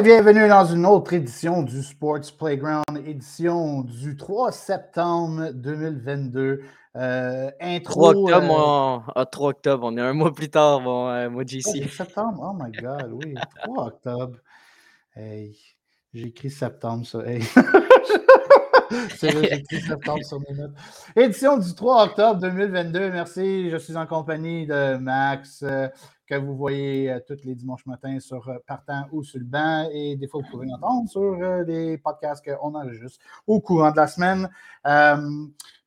Et bienvenue dans une autre édition du Sports Playground, édition du 3 septembre 2022. Euh, intro. 3 octobre, on... Ah, 3 octobre, on est un mois plus tard, mon, euh, moi, JC. c'est septembre, oh my god, oui, 3 octobre. Hey, j'ai écrit septembre, ça. Hey. septembre sur mes notes. Édition du 3 octobre 2022. Merci, je suis en compagnie de Max, euh, que vous voyez euh, tous les dimanches matins sur euh, Partant ou sur le banc. Et des fois, vous pouvez l'entendre sur euh, les podcasts qu'on enregistre au courant de la semaine.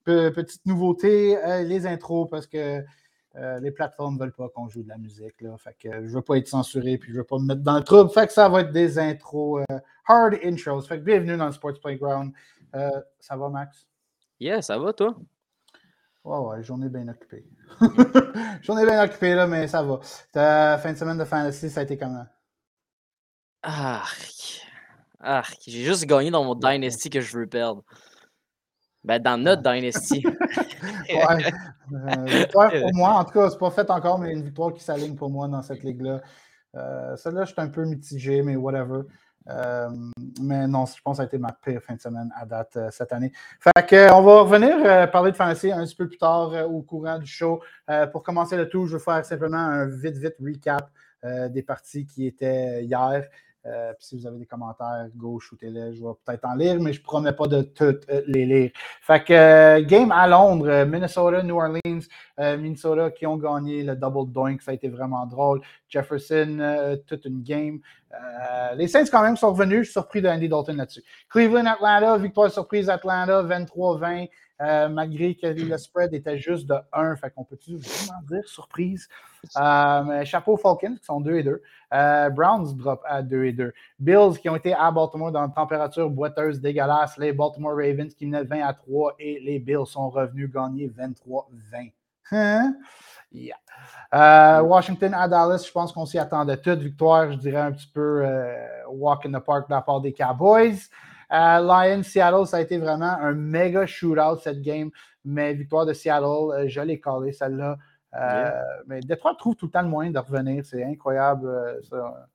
Pe- petite nouveauté, les intros, parce que euh, les plateformes ne veulent pas qu'on joue de la musique. Là. Fait que, euh, je ne veux pas être censuré puis je ne veux pas me mettre dans le trouble. Fait que ça va être des intros euh, hard intros. Fait que bienvenue dans le Sports Playground. Ça va, Max? Yeah, ça va, toi? Ouais, ouais, journée bien occupée. journée bien occupée, là, mais ça va. Ta fin de semaine de fantasy, ça a été comment? Arc. Arc. J'ai juste gagné dans mon Dynasty que je veux perdre. Ben, dans notre Dynasty. Ouais. Euh, victoire pour moi. En tout cas, c'est pas fait encore, mais une victoire qui s'aligne pour moi dans cette ligue-là. Euh, Celle-là, je suis un peu mitigé, mais whatever. Euh, mais non, je pense que ça a été ma pire fin de semaine à date euh, cette année. Fait que, euh, on va revenir parler de fantasy un petit peu plus tard au courant du show. Pour commencer le tout, je vais faire simplement un vite, vite recap des parties qui étaient hier. Si vous avez des commentaires, go, shootez-les. Je vais peut-être en lire, mais je ne promets pas de toutes les lire. Fait que game à Londres, Minnesota, New Orleans, Minnesota qui ont gagné le double doink, ça a été vraiment drôle. Jefferson, euh, toute une game. Euh, les Saints, quand même, sont revenus. Je suis surpris de Andy Dalton là-dessus. Cleveland, Atlanta, victoire surprise Atlanta, 23-20. euh, malgré que le spread était juste de 1, fait qu'on peut-tu vraiment dire surprise? Euh, chapeau Falcons qui sont 2 et 2. Euh, Browns drop à 2 et 2. Bills qui ont été à Baltimore dans une température boiteuse dégueulasse. Les Baltimore Ravens qui menaient 20 à 3 et les Bills sont revenus gagner 23-20. Hein? Yeah. Euh, Washington à Dallas, je pense qu'on s'y attendait toutes. Victoire, je dirais un petit peu euh, walk in the park de la part des Cowboys. Euh, Lions, Seattle, ça a été vraiment un méga shootout cette game, mais victoire de Seattle, je l'ai collé celle-là. Yeah. Mais Détroit trouve tout le temps le moyen de revenir, c'est incroyable. ça.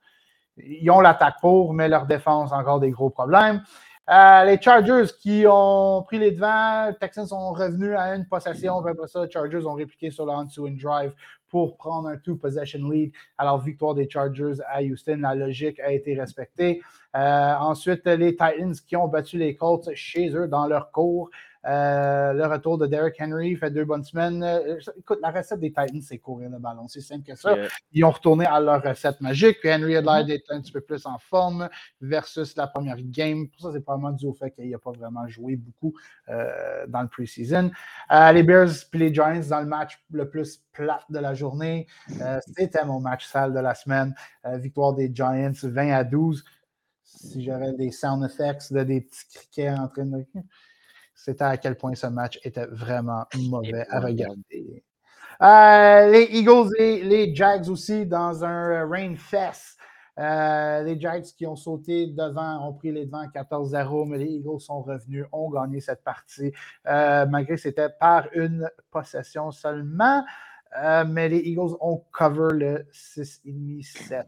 Ils ont l'attaque pour, mais leur défense, encore des gros problèmes. Euh, les Chargers qui ont pris les devants, les Texans sont revenus à une possession, après ça, les Chargers ont répliqué sur le drive pour prendre un two-possession lead. Alors, victoire des Chargers à Houston, la logique a été respectée. Euh, ensuite, les Titans qui ont battu les Colts chez eux dans leur cours. Euh, le retour de Derrick Henry fait deux bonnes semaines. Euh, écoute, la recette des Titans, c'est courir le ballon. C'est simple que ça. Yeah. Ils ont retourné à leur recette magique. Puis Henry a l'air d'être un petit peu plus en forme versus la première game. Pour ça, c'est probablement dû au fait qu'il n'a pas vraiment joué beaucoup euh, dans le preseason. Les Bears puis les Giants dans le match le plus plat de la journée. Euh, C'était mon match sale de la semaine. Victoire des Giants 20 à 12. Si j'avais des sound effects de des petits criquets en train de. C'était à quel point ce match était vraiment mauvais à regarder. Euh, les Eagles et les Jags aussi dans un rain fest. Euh, les Jags qui ont sauté devant, ont pris les devants 14-0, mais les Eagles sont revenus, ont gagné cette partie, euh, malgré que c'était par une possession seulement. Mais les Eagles ont cover le 6,5-7.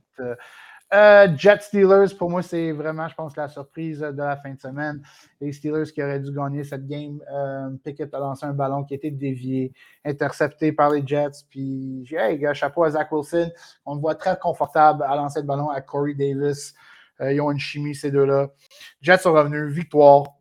Euh, Jet Steelers, pour moi, c'est vraiment, je pense, la surprise de la fin de semaine. Les Steelers qui auraient dû gagner cette game. Euh, Pickett a lancé un ballon qui a dévié, intercepté par les Jets. Puis, hey, gars, chapeau à Zach Wilson. On le voit très confortable à lancer le ballon à Corey Davis. Euh, ils ont une chimie, ces deux-là. Jets sont revenus, victoire.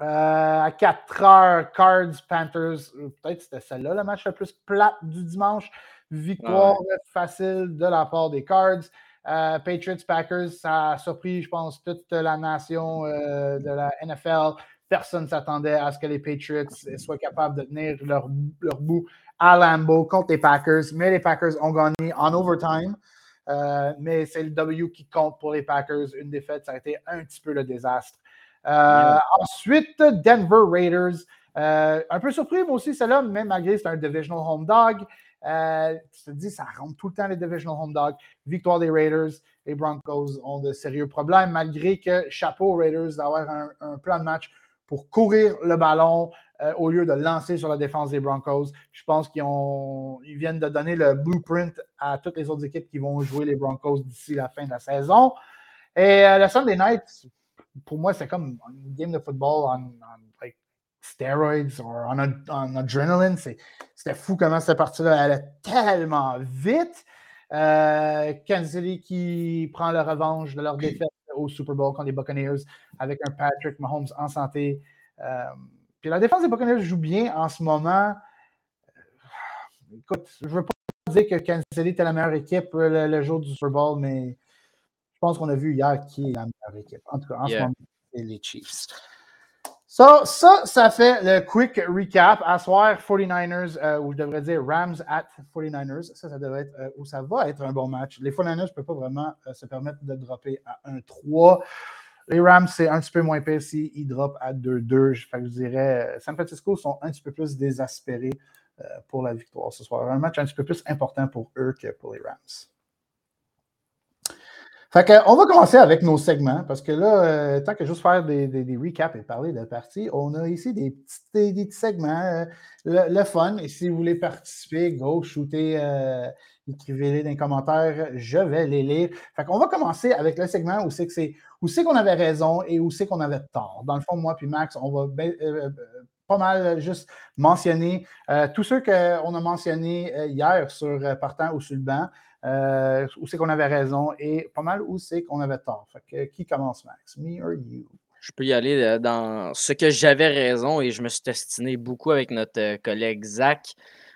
Euh, à 4 heures, Cards, Panthers, peut-être c'était celle-là, le match le plus plat du dimanche. Victoire facile de la part des Cards. Euh, Patriots, Packers, ça a surpris, je pense, toute la nation euh, de la NFL. Personne ne s'attendait à ce que les Patriots soient capables de tenir leur, leur bout à Lambeau contre les Packers. Mais les Packers ont gagné en overtime. Mais c'est le W qui compte pour les Packers. Une défaite, ça a été un petit peu le désastre. Euh. Ensuite, Denver Raiders. Euh, un peu surpris, moi aussi, celle-là, mais malgré c'est un divisional home dog. Euh, tu te dis, ça rentre tout le temps les divisional home dog. Victoire des Raiders. Les Broncos ont de sérieux problèmes, malgré que chapeau aux Raiders d'avoir un, un plan de match pour courir le ballon euh, au lieu de lancer sur la défense des Broncos. Je pense qu'ils ils viennent de donner le blueprint à toutes les autres équipes qui vont jouer les Broncos d'ici la fin de la saison. Et euh, le Sunday Night, pour moi, c'est comme une game de football en, steroids ou en, adrenaline. C'était fou comment cette partie-là allait tellement vite. Euh, Kansas City qui prend la revanche de leur défaite au Super Bowl contre les Buccaneers avec un Patrick Mahomes en santé. Euh, puis la défense des Buccaneers joue bien en ce moment. Écoute, je ne veux pas dire que Kansas City était la meilleure équipe le, jour du Super Bowl, mais je pense qu'on a vu hier qui est la meilleure équipe. En tout cas, en ce moment, c'est les Chiefs. So, ça, ça fait le quick recap. À soir, 49ers, euh, ou je devrais dire Rams at 49ers. Ça, ça devrait être, euh, ou ça va être un bon match. Les 49ers ne peuvent pas vraiment euh, se permettre de dropper à 1-3. Les Rams, c'est un petit peu moins pire s'ils drop à 2-2. Je dirais, San Francisco sont un petit peu plus désespérés pour la victoire ce soir. Un match un petit peu plus important pour eux que pour les Rams. Fait que, on va commencer avec nos segments parce que là, euh, tant que juste faire des, des, recaps et parler de partie, on a ici des petits, des, petits segments, euh, le, fun. Et si vous voulez participer, go, shootez, euh, écrivez-les dans les commentaires, je vais les lire. Fait qu'on va commencer avec le segment où c'est que où c'est qu'on avait raison et où c'est qu'on avait tort. Dans le fond, moi puis Max, on va ben, pas mal juste mentionner tous ceux qu'on a mentionnés hier sur Partant ou sur le. Euh, où c'est qu'on avait raison et pas mal où c'est qu'on avait tort. qui commence, Max? Me or you? Je peux y aller euh, dans ce que j'avais raison et je me suis destiné beaucoup avec notre euh, collègue Zach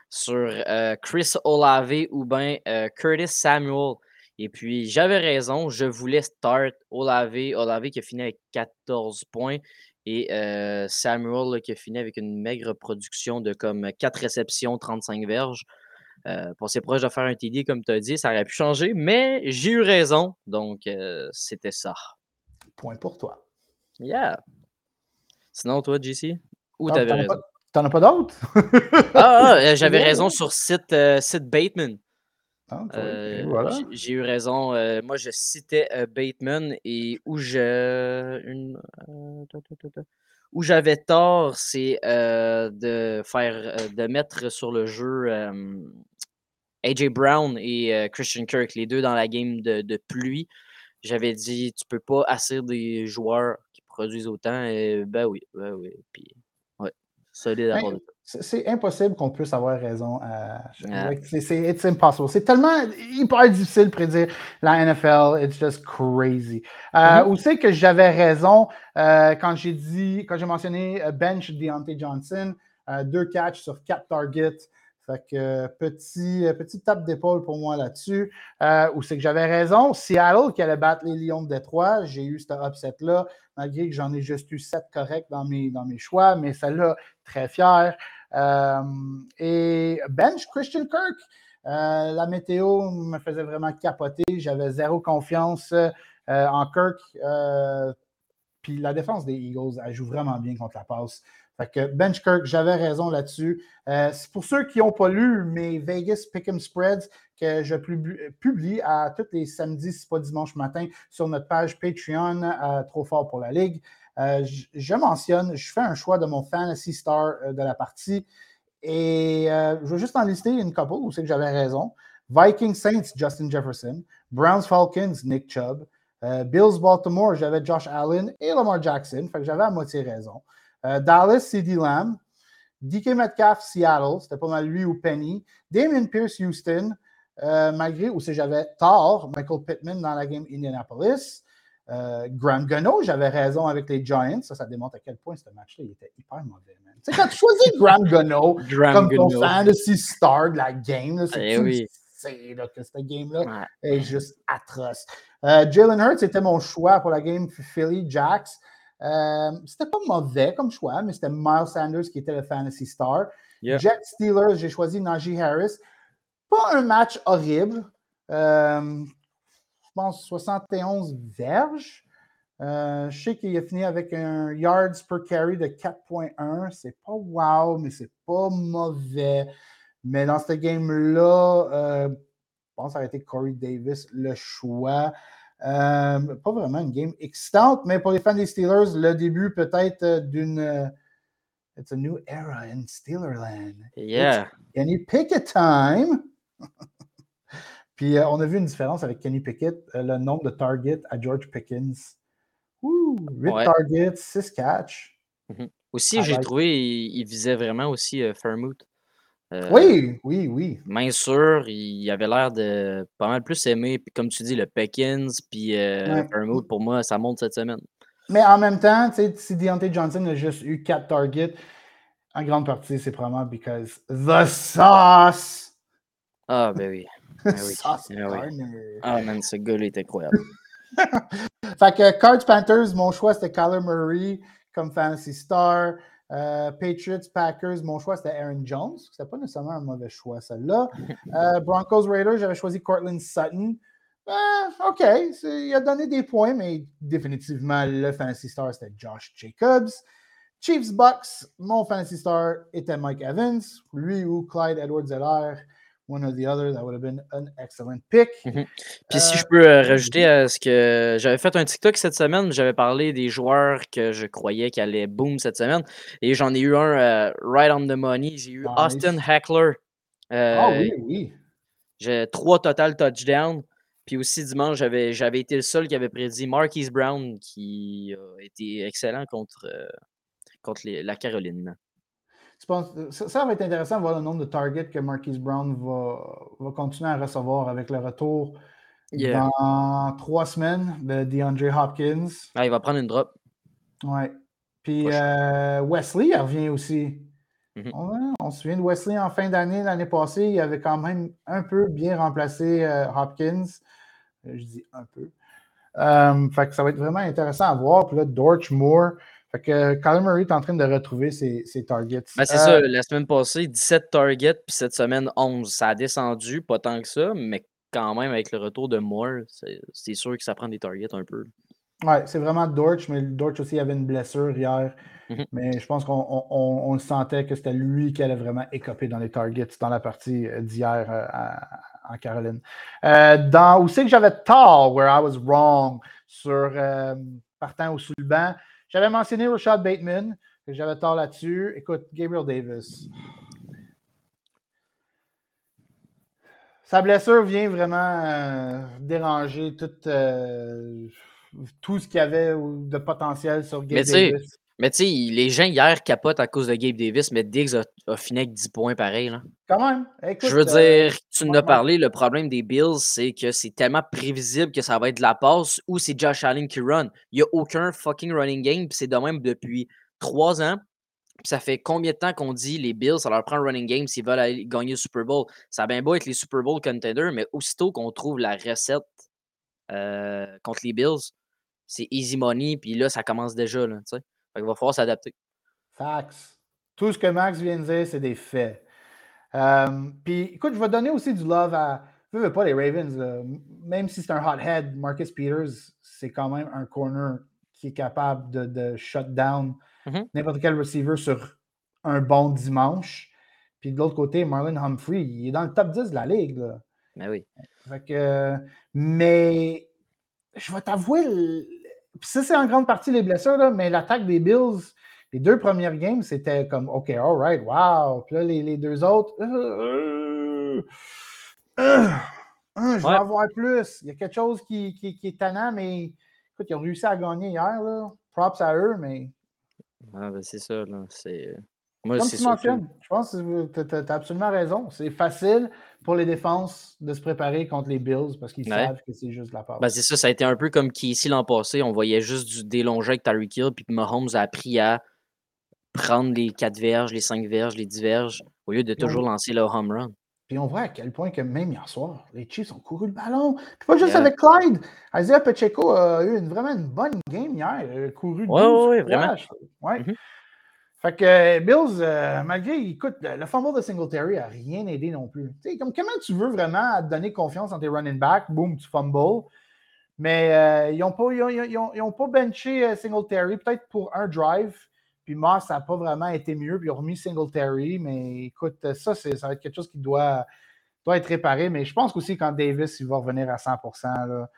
sur Chris Olave ou bien Curtis Samuel. Et puis, j'avais raison, je voulais start Olave, Olave qui a fini avec 14 points et Samuel qui a fini avec une maigre production de comme 4 réceptions, 35 verges. Euh, pour proche de faire un TD, comme tu as dit, ça aurait pu changer, mais j'ai eu raison. Donc, euh, c'était ça. Point pour toi. Yeah. Sinon, toi, JC, où tu avais raison? T'en as pas d'autres? ah, ah euh, j'avais raison sur site, site Bateman. Ah, voilà. J'ai eu raison. moi, je citais Bateman et où je. Une, où j'avais tort, c'est de faire de mettre sur le jeu AJ Brown et euh, Christian Kirk, les deux dans la game de, pluie. J'avais dit, tu peux pas assurer des joueurs qui produisent autant. Et ben oui, ben oui. Puis, ouais, solide à ben, C'est impossible qu'on puisse avoir raison. C'est it's impossible. C'est tellement hyper difficile de prédire la NFL. It's just crazy. Euh, mm-hmm. Où c'est que j'avais raison euh, quand j'ai dit, quand j'ai mentionné bench Deontay Johnson, deux catchs sur quatre targets. Fait que petit, euh, petite tape d'épaule pour moi là-dessus. Euh, où c'est que j'avais raison. Seattle qui allait battre les Lions de Détroit, j'ai eu cet upset-là, malgré que j'en ai juste eu sept corrects dans mes, dans mes choix, mais celle-là, très fier. Euh, et bench Christian Kirk. la météo me faisait vraiment capoter. J'avais zéro confiance en Kirk. puis la défense des Eagles, elle joue vraiment bien contre la passe. Fait que Bench Kirk, j'avais raison là-dessus. Euh, pour ceux qui n'ont pas lu mes Vegas Pick'em Spreads que je publie à tous les samedis, si pas dimanche matin, sur notre page Patreon, euh, Trop fort pour la Ligue. Euh, je, mentionne, je fais un choix de mon Fantasy Star de la partie. Et je vais juste en lister une couple où c'est que j'avais raison. Vikings Saints, Justin Jefferson. Browns Falcons, Nick Chubb. Bills Baltimore, j'avais Josh Allen et Lamar Jackson. Fait que j'avais à moitié raison. Euh, Dallas, CD Lamb. DK Metcalf, Seattle. C'était pas mal lui ou Penny. Damien Pierce, Houston. Euh, malgré où j'avais tort, Michael Pittman dans la game Indianapolis. Euh, Graham Gano, j'avais raison avec les Giants. Ça, ça démontre à quel point ce match-là était hyper mauvais. Tu sais, quand tu choisis Graham Gano comme ton fantasy star de la game, c'est eh oui. que cette game-là est juste atroce. Jalen Hurts, c'était mon choix pour la game Philly Jacks. Euh, c'était pas mauvais comme choix, mais c'était Miles Sanders qui était le fantasy star. Jet Steelers, j'ai choisi Najee Harris. Pas un match horrible. Euh, je pense 71 verges. Euh, je sais qu'il a fini avec un yards per carry de 4.1. C'est pas wow, mais c'est pas mauvais. Mais dans cette game-là, je pense que ça a été Corey Davis le choix. Euh, pas vraiment une game excitante, mais pour les fans des Steelers, le début peut-être d'une. it's a new era in Steelerland. Yeah. It's Kenny Pickett time? Puis on a vu une différence avec Kenny Pickett, le nombre de targets à George Pickens. Ouh, 8 targets, 6 catch. Mm-hmm. Aussi, j'ai trouvé, il, visait vraiment aussi euh, euh, oui, oui, oui. Main sûre, il avait l'air de pas mal plus aimer, puis comme tu dis, le Peckins, puis euh, pour moi, ça monte cette semaine. Mais en même temps, si Deontay Johnson a juste eu 4 targets, en grande partie, c'est probablement because the sauce. Ah, ben oui. Ben oui. ben oui. Ah, man, ce gars-là est incroyable. fait que Cards Panthers, mon choix, c'était Kyler Murray comme fantasy star. Euh, Patriots, Packers, mon choix c'était Aaron Jones. C'était pas nécessairement un mauvais choix, celle-là. Euh, Broncos, Raiders, j'avais choisi Cortland Sutton. Ben, OK, il a donné des points, mais définitivement, le fantasy star c'était Josh Jacobs. Chiefs, Bucks, mon fantasy star était Mike Evans. Lui ou Clyde Edwards-Helaire one or the other, that would have been an excellent pick. Mhm. Puis si je euh, peux euh, rajouter à ce que j'avais fait un TikTok cette semaine, j'avais parlé des joueurs que je croyais qui allaient boom cette semaine. Et j'en ai eu un euh, right on the money. J'ai eu Austin Hackler. ah oui, oui. J'ai trois total touchdowns. Puis aussi dimanche, j'avais, j'avais été le seul qui avait prédit Marquise Brown, qui a été excellent contre, contre la Caroline. Euh, ça, va être intéressant de voir le nombre de targets que Marquise Brown va, continuer à recevoir avec le retour dans trois semaines de DeAndre Hopkins. Ah, il va prendre une drop. Ouais. Puis euh, Wesley, revient aussi. Mm-hmm. on se souvient de Wesley en fin d'année, l'année passée, il avait quand même un peu bien remplacé euh, Hopkins. Je dis un peu. fait que ça va être vraiment intéressant à voir. Puis là, Dorch Moore. Fait que Kyler Murray est en train de retrouver ses, targets. Ben, c'est ça, euh, la semaine passée, 17 targets, puis cette semaine, 11. Ça a descendu, pas tant que ça, mais quand même, avec le retour de Moore, c'est sûr que ça prend des targets un peu. Ouais, c'est vraiment Dortch, mais Dortch aussi avait une blessure hier. Mm-hmm. Mais je pense qu'on le sentait que c'était lui qui allait vraiment écoper dans les targets dans la partie euh, d'hier euh, en Caroline. dans, où c'est que j'avais tort, where I was wrong, sur partant au sous le banc. J'avais mentionné Rashad Bateman, que j'avais tort là-dessus. Écoute, Gabriel Davis. Sa blessure vient vraiment euh, déranger tout, euh, tout ce qu'il y avait de potentiel sur Gabriel Davis. Mais tu sais, les gens hier capotent à cause de Gabe Davis, mais Diggs a, fini avec 10 points pareil. Là. Quand même. je veux euh, dire, tu nous as parlé, le problème des Bills, c'est que c'est tellement prévisible que ça va être de la passe ou c'est Josh Allen qui run. Il n'y a aucun fucking running game, puis c'est de même depuis trois ans. Puis ça fait combien de temps qu'on dit les Bills, ça leur prend un running game s'ils veulent aller gagner le Super Bowl? Ça a bien beau être les Super Bowl contenders, mais aussitôt qu'on trouve la recette euh, contre les Bills, c'est easy money, puis là, ça commence déjà. Là, sais il va falloir s'adapter. Facts. Tout ce que Max vient de dire, c'est des faits. Euh, puis, écoute, je vais donner aussi du love à. Je veux pas les Ravens. Même si c'est un hothead, Marcus Peters, c'est quand même un corner qui est capable de, de shut down mm-hmm. n'importe quel receiver sur un bon dimanche. Puis de l'autre côté, Marlon Humphrey, il est dans le top 10 de la ligue. Mais ben oui. Fait mais je vais t'avouer, ça, c'est en grande partie les blessures, là, mais l'attaque des Bills, les deux premières games, c'était comme OK, all right, wow. Puis là, les, deux autres, euh, euh, euh, je vais en voir plus. Il y a quelque chose qui, qui, est tannant, mais écoute, ils ont réussi à gagner hier. Là. Props à eux, mais. Ah, ben c'est ça, là. C'est. Moi, Comme tu mentionnes, je pense que tu as, absolument raison. C'est facile pour les défenses de se préparer contre les Bills parce qu'ils savent que c'est juste la part. Ben, c'est ça, ça a été un peu comme ici l'an passé. On voyait juste du délongé avec Tyreek Hill, puis Mahomes a appris à prendre les 4 verges, les 5 verges, les 10 verges, au lieu de toujours lancer le home run. Puis on voit à quel point que même hier soir, les Chiefs ont couru le ballon. Puis pas juste avec Clyde. Isaiah Pacheco a eu vraiment une bonne game hier. Il a couru Oui, oui, vraiment. Ouais. Mm-hmm. Fait que euh, Bills, euh, malgré, écoute, le fumble de Singletary n'a rien aidé non plus. comme, comment tu veux vraiment donner confiance en tes running backs? Boom, tu fumbles. Mais euh, ils n'ont pas, ils ont, pas benché Singletary, peut-être pour un drive. Puis Moss, ça n'a pas vraiment été mieux. Puis ils ont remis Singletary. Mais écoute, ça, ça va être quelque chose qui doit, doit être réparé. Mais je pense qu'aussi quand Davis il va revenir à 100 là,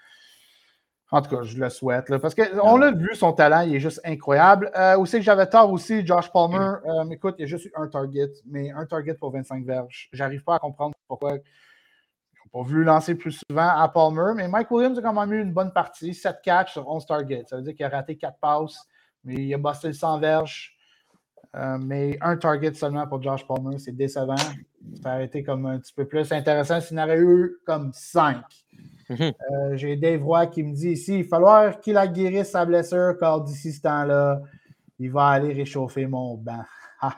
En tout cas, je le souhaite. parce qu'on l'a vu, son talent, il est juste incroyable. Euh, aussi que j'avais tort aussi, Josh Palmer. Mm. Euh, écoute, il a juste eu un target, mais un target pour 25 verges. J'arrive pas à comprendre pourquoi ils n'ont pas voulu lancer plus souvent à Palmer. Mais Mike Williams a quand même eu une bonne partie. 7 catch sur 11 targets. Ça veut dire qu'il a raté 4 passes, mais il a bossé le 100 verges. Euh, mais un target seulement pour Josh Palmer, c'est décevant. Ça aurait été comme un petit peu plus intéressant s'il en aurait eu comme 5. Mhm. Euh, j'ai Dave Roy qui me dit ici il va falloir qu'il a guéri sa blessure, car d'ici ce temps-là, il va aller réchauffer mon banc.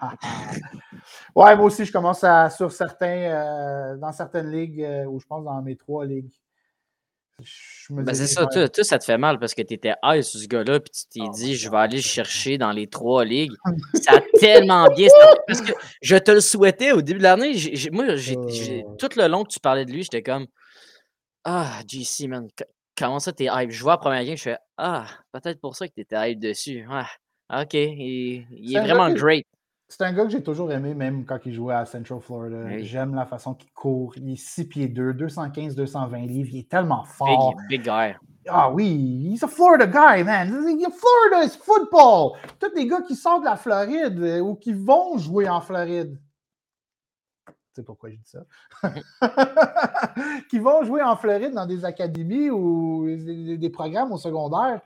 ouais, moi aussi, je commence à, sur certains, euh, dans certaines ligues, ou je pense dans mes trois ligues, ben c'est ça, toi, ça te fait mal parce que tu étais high sur ce gars-là, puis tu t'es ah, dit, je vais aller chercher dans les trois ligues. Ça a tellement bien. Parce que je te le souhaitais au début de l'année. Moi, tout le long que tu parlais de lui, j'étais comme, ah, JC, man, comment ça t'es hype? Je vois la première game, je fais, ah, peut-être pour ça que tu étais hype dessus. Ah, ok, il, est, vraiment great. C'est un gars que j'ai toujours aimé, même quand il jouait à Central Florida. J'aime la façon qu'il court. Il est 6 pieds 2, 215, 220 livres. Il est tellement fort. Big, big guy. Ah oui, he's a Florida guy, man. Florida is football. Tous les gars qui sortent de la Floride euh, ou qui vont jouer en Floride. Sais pourquoi je dis ça? qui vont jouer en Floride dans des académies ou des, programmes au secondaire.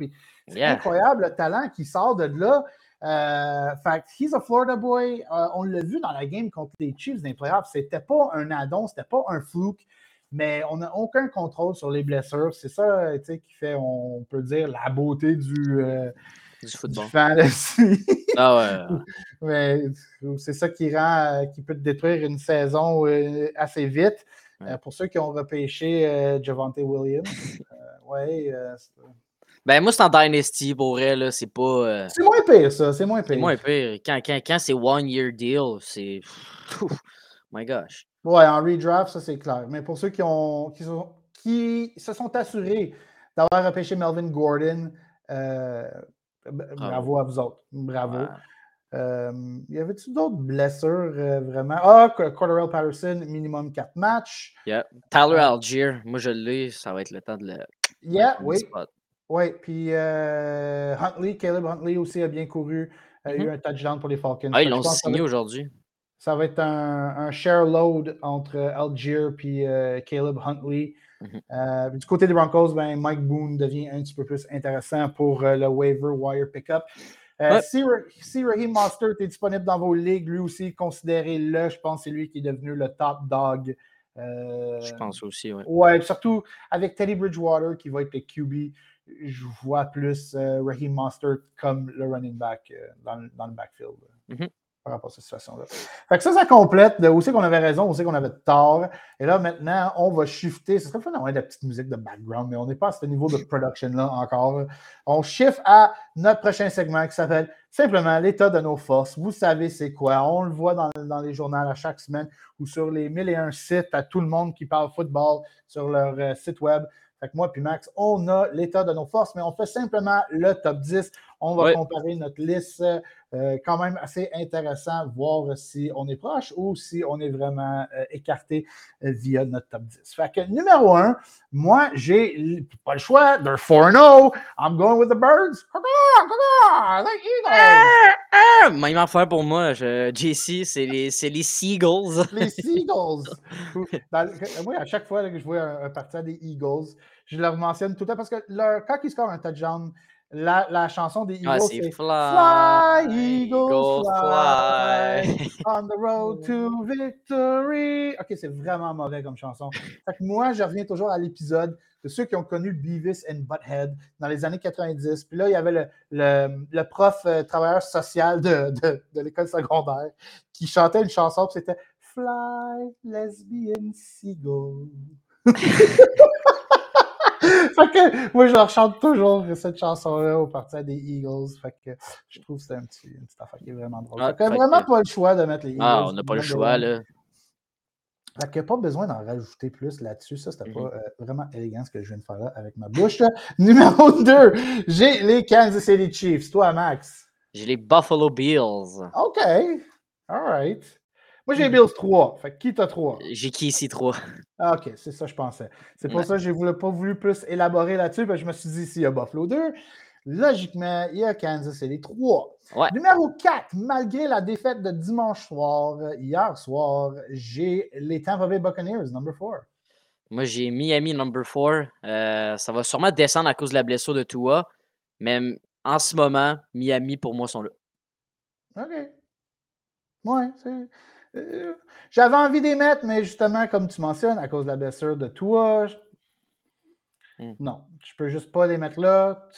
c'est incroyable le talent qui sort de là. Euh, fait he's a Florida boy. Euh, on l'a vu dans la game contre les Chiefs playoffs. C'était pas un addon, c'était pas un fluke, mais on n'a aucun contrôle sur les blessures. C'est ça qui fait, on peut dire, la beauté du, euh, du football. fantasy. ah ouais. mais c'est ça qui rend, qui peut détruire une saison assez vite. pour ceux qui ont repêché Javante Williams. ouais, ben, moi, c'est en Dynasty, pour vrai, là, c'est pas. Euh, c'est moins pire, ça. C'est moins pire. C'est moins pire. Quand, quand, quand c'est one-year deal, c'est. My gosh. Ouais, en redraft, ça, c'est clair. Mais pour ceux qui, ont, qui, sont, qui se sont assurés d'avoir repêché Melvin Gordon, euh, bravo. à vous autres. Bravo. Euh, y avait-tu d'autres blessures vraiment? Ah, Corderell Patterson, minimum 4 matchs. Yeah. Tyler Algier, moi je l'ai, ça va être le temps de le. Yeah, oui. Oui, puis euh, Huntley, Caleb Huntley aussi a bien couru, a eu mm-hmm. un touchdown pour les Falcons. Ah, ils l'ont signé aujourd'hui. Ça va être un, share load entre Algier et euh, Caleb Huntley. Mm-hmm. Euh, du côté des Broncos, ben, Mike Boone devient un petit peu plus intéressant pour le waiver wire pickup. Si, si, Raheem Monster est disponible dans vos ligues, lui aussi, considérez-le. Je pense que c'est lui qui est devenu le top dog. je pense aussi, oui. Ouais, surtout avec Teddy Bridgewater qui va être le QB je vois plus euh, Raheem Monster comme le running back euh, dans, dans, le backfield mm-hmm. Par rapport à cette situation-là. Fait que ça, ça complète de où c'est qu'on avait raison, où c'est qu'on avait tort. Et là, maintenant, on va shifter. Ce serait fun d'avoir de la petite musique de background, mais on n'est pas à ce niveau de production-là encore. On shift à notre prochain segment qui s'appelle simplement l'état de nos forces. Vous savez c'est quoi. On le voit dans, dans, les journaux à chaque semaine ou sur les 1001 sites à tout le monde qui parle football sur leur euh, site web. Fait que moi puis Max, on a l'état de nos forces, mais on fait simplement le top 10. On va comparer notre liste euh, quand même assez intéressant, voir si on est proche ou si on est vraiment euh, écarté euh, via notre top 10. Fait que numéro 1, moi, j'ai pas le choix. They're 4-0. I'm going with the birds. Ah, ah, même affaire pour moi. JC, c'est les, les Seagulls. les Seagulls. moi, à chaque fois que je vois un, un des Eagles, je leur mentionne tout le temps parce que leur, quand ils scorent un touchdown, la, la chanson des ah, Eagles, c'est Fly, Eagles, fly, on the road to victory. Ok, c'est vraiment mauvais comme chanson. Fait que moi, je reviens toujours à l'épisode de ceux qui ont connu Beavis and Butthead dans les années 90. Puis là, il y avait le, le, le prof euh, travailleur social de, de, de l'école secondaire qui chantait une chanson, puis c'était Fly, lesbian seagull. fait que moi, je leur chante toujours cette chanson-là au partir des Eagles. Fait que je trouve que c'est un petit, une petite affaire qui est vraiment drôle. Ah, fait que vraiment pas le choix de mettre les ah, Eagles. Ah, on n'a pas le choix, là. Fait que pas besoin d'en rajouter plus là-dessus. Ça, c'était pas mm-hmm. euh, vraiment élégant ce que je viens de faire là avec ma bouche. Numéro 2, j'ai les Kansas City Chiefs. Toi, Max? J'ai les Buffalo Bills. OK. All right. Moi, j'ai Bills 3. Fait qui t'as 3? J'ai qui ici 3. Ah, ok, c'est ça, je pensais. C'est pour ça que je n'ai pas voulu plus élaborer là-dessus. Je me suis dit, s'il y a Buffalo 2, logiquement, il y a Kansas les 3. Numéro 4, malgré la défaite de dimanche soir, hier soir, j'ai les Tampa Bay Buccaneers, number 4. Moi, j'ai Miami number 4. Euh, ça va sûrement descendre à cause de la blessure de Tua. Mais en ce moment, Miami, pour moi, sont là. OK. Ouais, c'est. Euh, j'avais envie d'y mettre, mais justement, comme tu mentionnes, à cause de la blessure de toi, hmm. non, je peux juste pas les mettre là.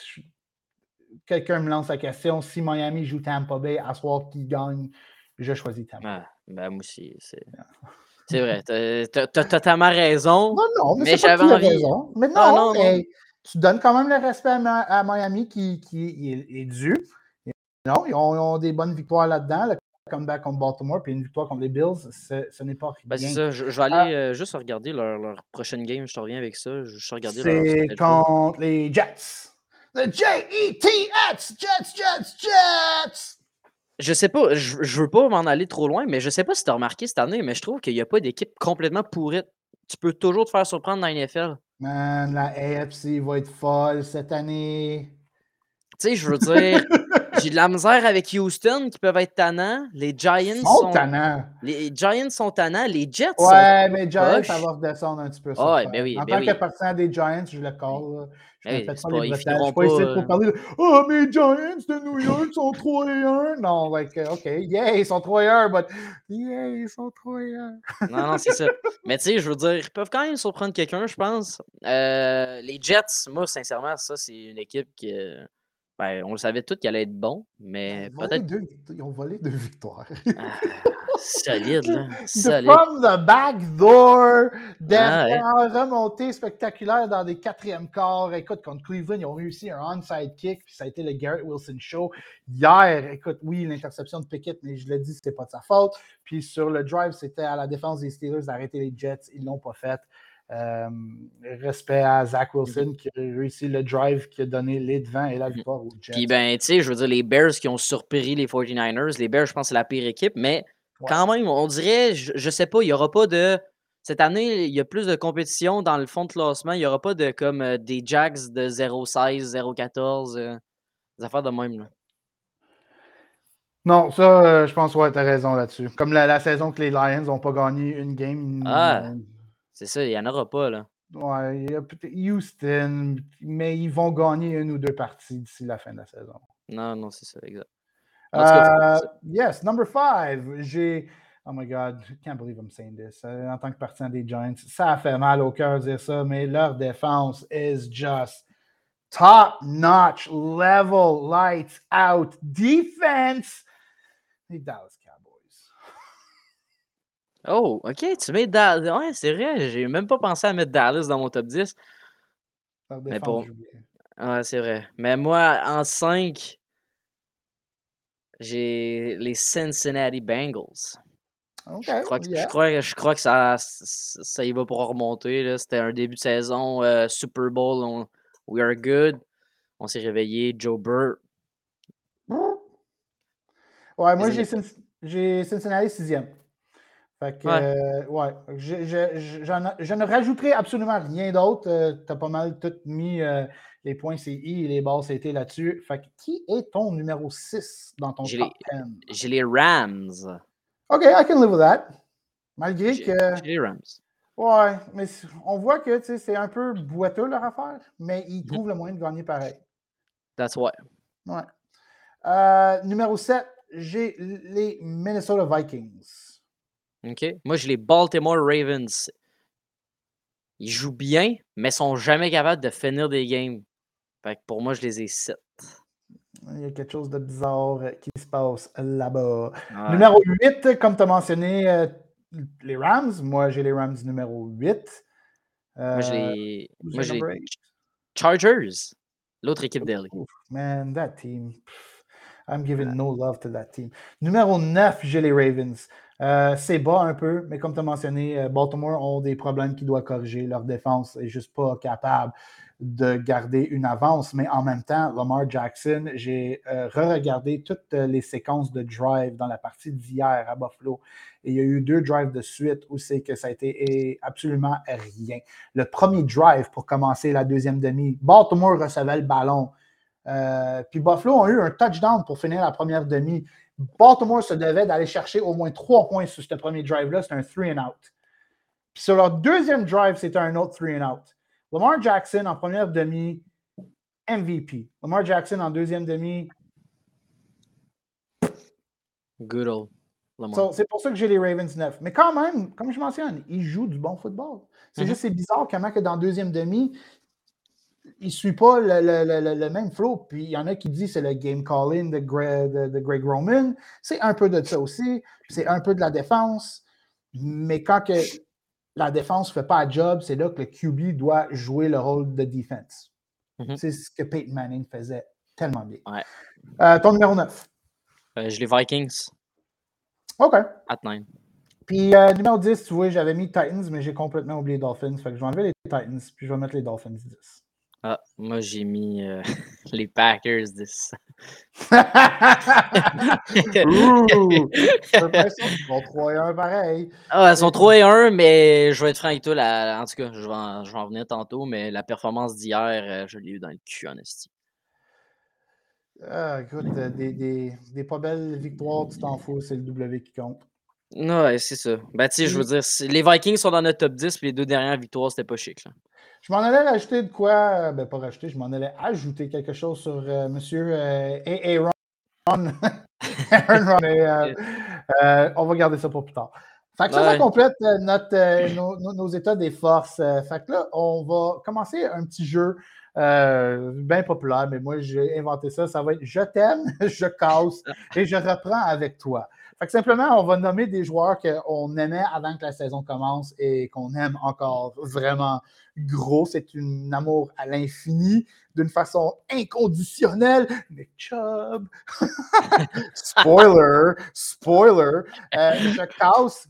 Quelqu'un me lance la question si Miami joue Tampa Bay à soir qui gagne, je choisis Tampa. Ah, ben moi aussi, c'est. C'est vrai, tu as, totalement raison. Non, non, mais, j'avais envie. Raison. Mais ah, non, mais tu donnes quand même le respect à, Miami qui, qui est, dû. Non, ils ont, des bonnes victoires là-dedans comeback contre Baltimore puis une victoire contre les Bills, ce n'est pas ben, c'est ça. Je, vais aller ah. euh, juste regarder leur, prochaine game. Je te reviens avec ça. Je, regarder C'est contre les Jets. The J-E-T-S! Jets, Jets, Jets! Je sais pas, je, je veux pas m'en aller trop loin, mais je sais pas si tu as remarqué cette année, mais je trouve qu'il n'y a pas d'équipe complètement pourrite. Tu peux toujours te faire surprendre dans la NFL. Man, la AFC va être folle cette année. Tu sais, je veux dire, J'ai de la misère avec Houston qui peuvent être tannants. Les Giants sont, tannants. Les Giants sont tannants. Les Jets ouais, sont. Ouais, mais Giants, ça va redescendre un petit peu. Ça, ouais, ben oui, en ben tant oui. que partisan des Giants, je le colle. Je ne ben fais pas les Je suis pas ici pour parler de Oh, mes Giants de New York sont 3 et 1. Non, like, OK, yeah, ils sont 3 et 1, but yeah, ils sont 3 et 1. non, non, c'est ça. Mais tu sais, je veux dire, ils peuvent quand même surprendre quelqu'un, je pense. Euh, les Jets, moi, sincèrement, ça, c'est une équipe qui. Ben, on le savait tous qu'il allait être bon, mais peut-être. Ils ont volé deux victoires. Ah, solide, là. Solide. From the back door, ah, remontée spectaculaire dans des quatrièmes quarts. Écoute, contre Cleveland, ils ont réussi un onside kick, puis ça a été le Garrett Wilson show. Hier, écoute, oui, l'interception de Pickett, mais je l'ai dit, c'était pas de sa faute. Puis sur le drive, c'était à la défense des Steelers d'arrêter les Jets. Ils l'ont pas fait. Euh, respect à Zach Wilson qui a réussi le drive qui a donné les devants et la mm-hmm. victoire aux Jets. Puis ben, tu sais, je veux dire, les Bears qui ont surpris les 49ers, les Bears, je pense, c'est la pire équipe, mais quand même, on dirait, je, je sais pas, il n'y aura pas de. Cette année, il y a plus de compétition dans le fond de classement. Il n'y aura pas de comme euh, des Jags de 0-16, 0-14, euh, des affaires de même. Là. Non, ça, je pense, ouais, tu as raison là-dessus. Comme la, saison que les Lions n'ont pas gagné une game. Ah. C'est ça, il n'y en aura pas, là. Ouais, il y a peut-être Houston, mais ils vont gagner une ou deux parties d'ici la fin de la saison. Non, non, c'est ça, exact. Uh, yes, number five, j'ai. Oh my God, I can't believe I'm saying this. Euh, en tant que partisan des Giants, ça fait mal au cœur de dire ça, mais leur défense is just top notch, level, lights out defense. Les Dallas Oh, OK, tu mets Dallas. Ouais, c'est vrai, j'ai même pas pensé à mettre Dallas dans mon top 10. Mais bon. Ouais, c'est vrai. Mais moi, en 5, j'ai les Cincinnati Bengals. je, crois que, je, crois, je crois que ça, ça y va pour remonter. C'était un début de saison euh, Super Bowl. we are good. On s'est réveillé. Joe Burr. Ouais, moi, j'ai Cincinnati sixième. Fait que, ouais. Euh, je, je, ne rajouterai absolument rien d'autre. Euh, tu as pas mal tout mis euh, les points CI et les bases CT là-dessus. Fait que, qui est ton numéro 6 dans ton top 10? J'ai les Rams. OK, I can live with that. Malgré que. J'ai les Rams. Ouais, mais on voit que c'est un peu boiteux leur affaire, mais ils mm-hmm. trouvent le moyen de gagner pareil. That's why. Ouais. numéro 7, j'ai les Minnesota Vikings. OK? Moi, j'ai les Baltimore Ravens. Ils jouent bien, mais sont jamais capables de finir des games. Fait que pour moi, je les ai 7. Il y a quelque chose de bizarre euh, qui se passe là-bas. Numéro 8, comme tu as mentionné, euh, les Rams. Moi, j'ai les Rams numéro 8. moi, j'ai les, euh, Chargers. L'autre équipe d'Ellie. Man, that team. I'm giving no love to that team. Numéro 9, j'ai les Ravens. Euh, c'est bas un peu, mais comme tu as mentionné, euh, Baltimore ont des problèmes qu'ils doivent corriger. Leur défense n'est juste pas capable de garder une avance, mais en même temps, Lamar Jackson, j'ai euh, re-regardé toutes les séquences de drive dans la partie d'hier à Buffalo. Et il y a eu deux drives de suite où c'est que ça a été absolument rien. Le premier drive pour commencer la deuxième demi, Baltimore recevait le ballon. Euh, puis Buffalo a eu un touchdown pour finir la première demi. Baltimore se devait d'aller chercher au moins trois points sur ce premier drive-là. C'est un three and out. Puis sur leur deuxième drive, c'était un autre three and out. Lamar Jackson en première demi, MVP. Lamar Jackson en deuxième demi. Good old Lamar. c'est pour ça que j'ai les Ravens 9. Mais quand même, comme je mentionne, il joue du bon football. C'est mm-hmm. juste c'est bizarre comment que dans deuxième demi, il ne suit pas le, même flow. Puis il y en a qui disent c'est le game calling de Greg, Roman. C'est un peu de ça aussi. C'est un peu de la défense. Mais quand que la défense ne fait pas un job, c'est là que le QB doit jouer le rôle de défense. Mm-hmm. C'est ce que Peyton Manning faisait tellement bien. Euh, ton numéro 9. Euh, je les Vikings. OK. At 9. Puis euh, numéro 10, tu vois, j'avais mis Titans, mais j'ai complètement oublié Dolphins. Fait que je vais enlever les Titans, puis je vais mettre les Dolphins 10. Ah, moi, j'ai mis euh, les Packers 10. ils sont 3 et 1 pareil. Ah, ils sont 3 et 1, mais je vais être franc avec toi. en tout cas, je vais, en, je vais en revenir tantôt, mais la performance d'hier, euh, je l'ai eu dans le cul, en esti. Ah, écoute, euh, des, des, des, pas belles victoires, tu t'en fous, c'est le W qui compte. Ouais, c'est ça. Ben, tu sais, je veux dire, les Vikings sont dans notre top 10, puis les deux dernières victoires, c'était pas chic. Là. Je m'en allais rajouter de quoi, euh, ben pas rajouter, je m'en allais ajouter quelque chose sur euh, monsieur euh, Aaron. Aaron on va garder ça pour plus tard. Fait que ça, ça complète notre, nos, états des forces. fait que là, on va commencer un petit jeu bien populaire, mais moi, j'ai inventé ça. Ça va être Je t'aime, je casse et je reprends avec toi. Simplement, on va nommer des joueurs qu'on aimait avant que la saison commence et qu'on aime encore vraiment gros. C'est un amour à l'infini, d'une façon inconditionnelle. Mais Chubb, spoiler, spoiler, euh, je casse.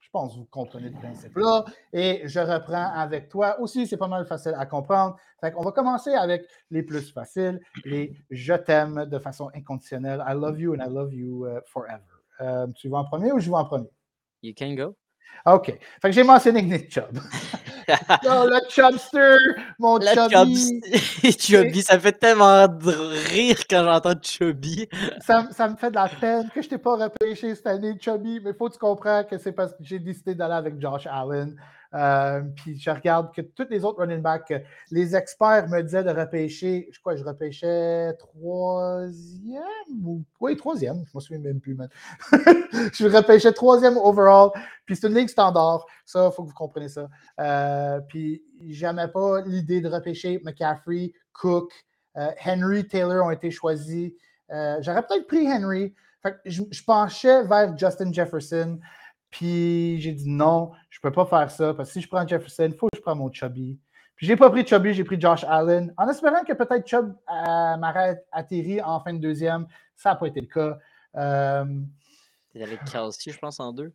Je pense que vous comprenez le principe là. Et je reprends avec toi aussi. C'est pas mal facile à comprendre. Fait on va commencer avec les plus faciles, les je t'aime de façon inconditionnelle. I love you and I love you uh, forever. Euh, tu vas en premier ou je vais en premier? You can go. OK. Fait que j'ai mentionné Nick Chubb. oh, le Chubster, mon le Chubby. Chubby, ça fait tellement rire quand j'entends Chubby. Ça, ça, me fait de la peine que je t'ai pas repêché cette année, Chubby, mais il faut que tu comprennes que c'est parce que j'ai décidé d'aller avec Josh Allen. Euh, puis je regarde que tous les autres running backs, les experts me disaient de repêcher, je crois je repêchais troisième ou. Oui, troisième, je me souviens même plus, je repêchais troisième overall, puis c'est une ligue standard, ça, il faut que vous compreniez ça. Euh, puis j'aimais pas l'idée de repêcher McCaffrey, Cook, euh, Henry, Taylor ont été choisis. J'aurais peut-être pris Henry. je, je penchais vers Justin Jefferson. Puis j'ai dit non, peux pas faire ça parce que si je prends Jefferson, il faut que je prenne mon Chubby. Puis j'ai pas pris Chubby, j'ai pris Josh Allen en espérant que peut-être Chubb euh, m'arrête atterri en fin de deuxième. Ça n'a pas été le cas. Euh, T'es avec Kelsey, je pense, en deux.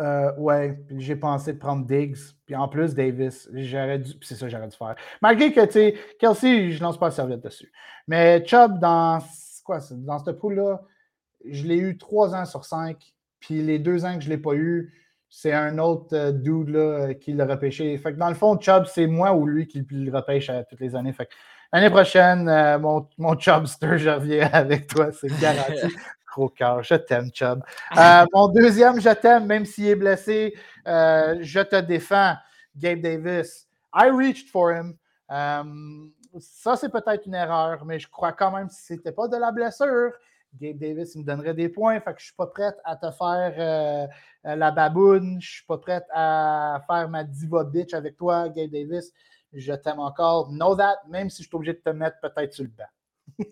Euh, ouais, j'ai pensé de prendre Diggs, puis en plus Davis, j'aurais dû, c'est ça que j'aurais dû faire. Malgré que, tu sais, Kelsey, je lance pas la serviette dessus. Mais Chubb, dans, quoi, dans cette poule-là, je l'ai eu trois ans sur cinq. Puis les deux ans que je ne l'ai pas eu, c'est un autre euh, dude là, euh, qui l'a repêché. Fait que dans le fond, Chubb, c'est moi ou lui qui le repêche toutes les années. Fait l'année prochaine, euh, mon, mon Chubbster, je reviens avec toi, c'est garanti. Gros cœur, je t'aime, Chubb. mon deuxième, je t'aime, même s'il est blessé, je te défends, Gabe Davis. I reached for him. ça, c'est peut-être une erreur, mais je crois quand même que ce n'était pas de la blessure, Gabe Davis, il me donnerait des points. Fait que je suis pas prête à te faire euh, la baboune. Je suis pas prête à faire ma diva bitch avec toi, Gabe Davis. Je t'aime encore. Know that, même si je suis obligé de te mettre peut-être sur le banc.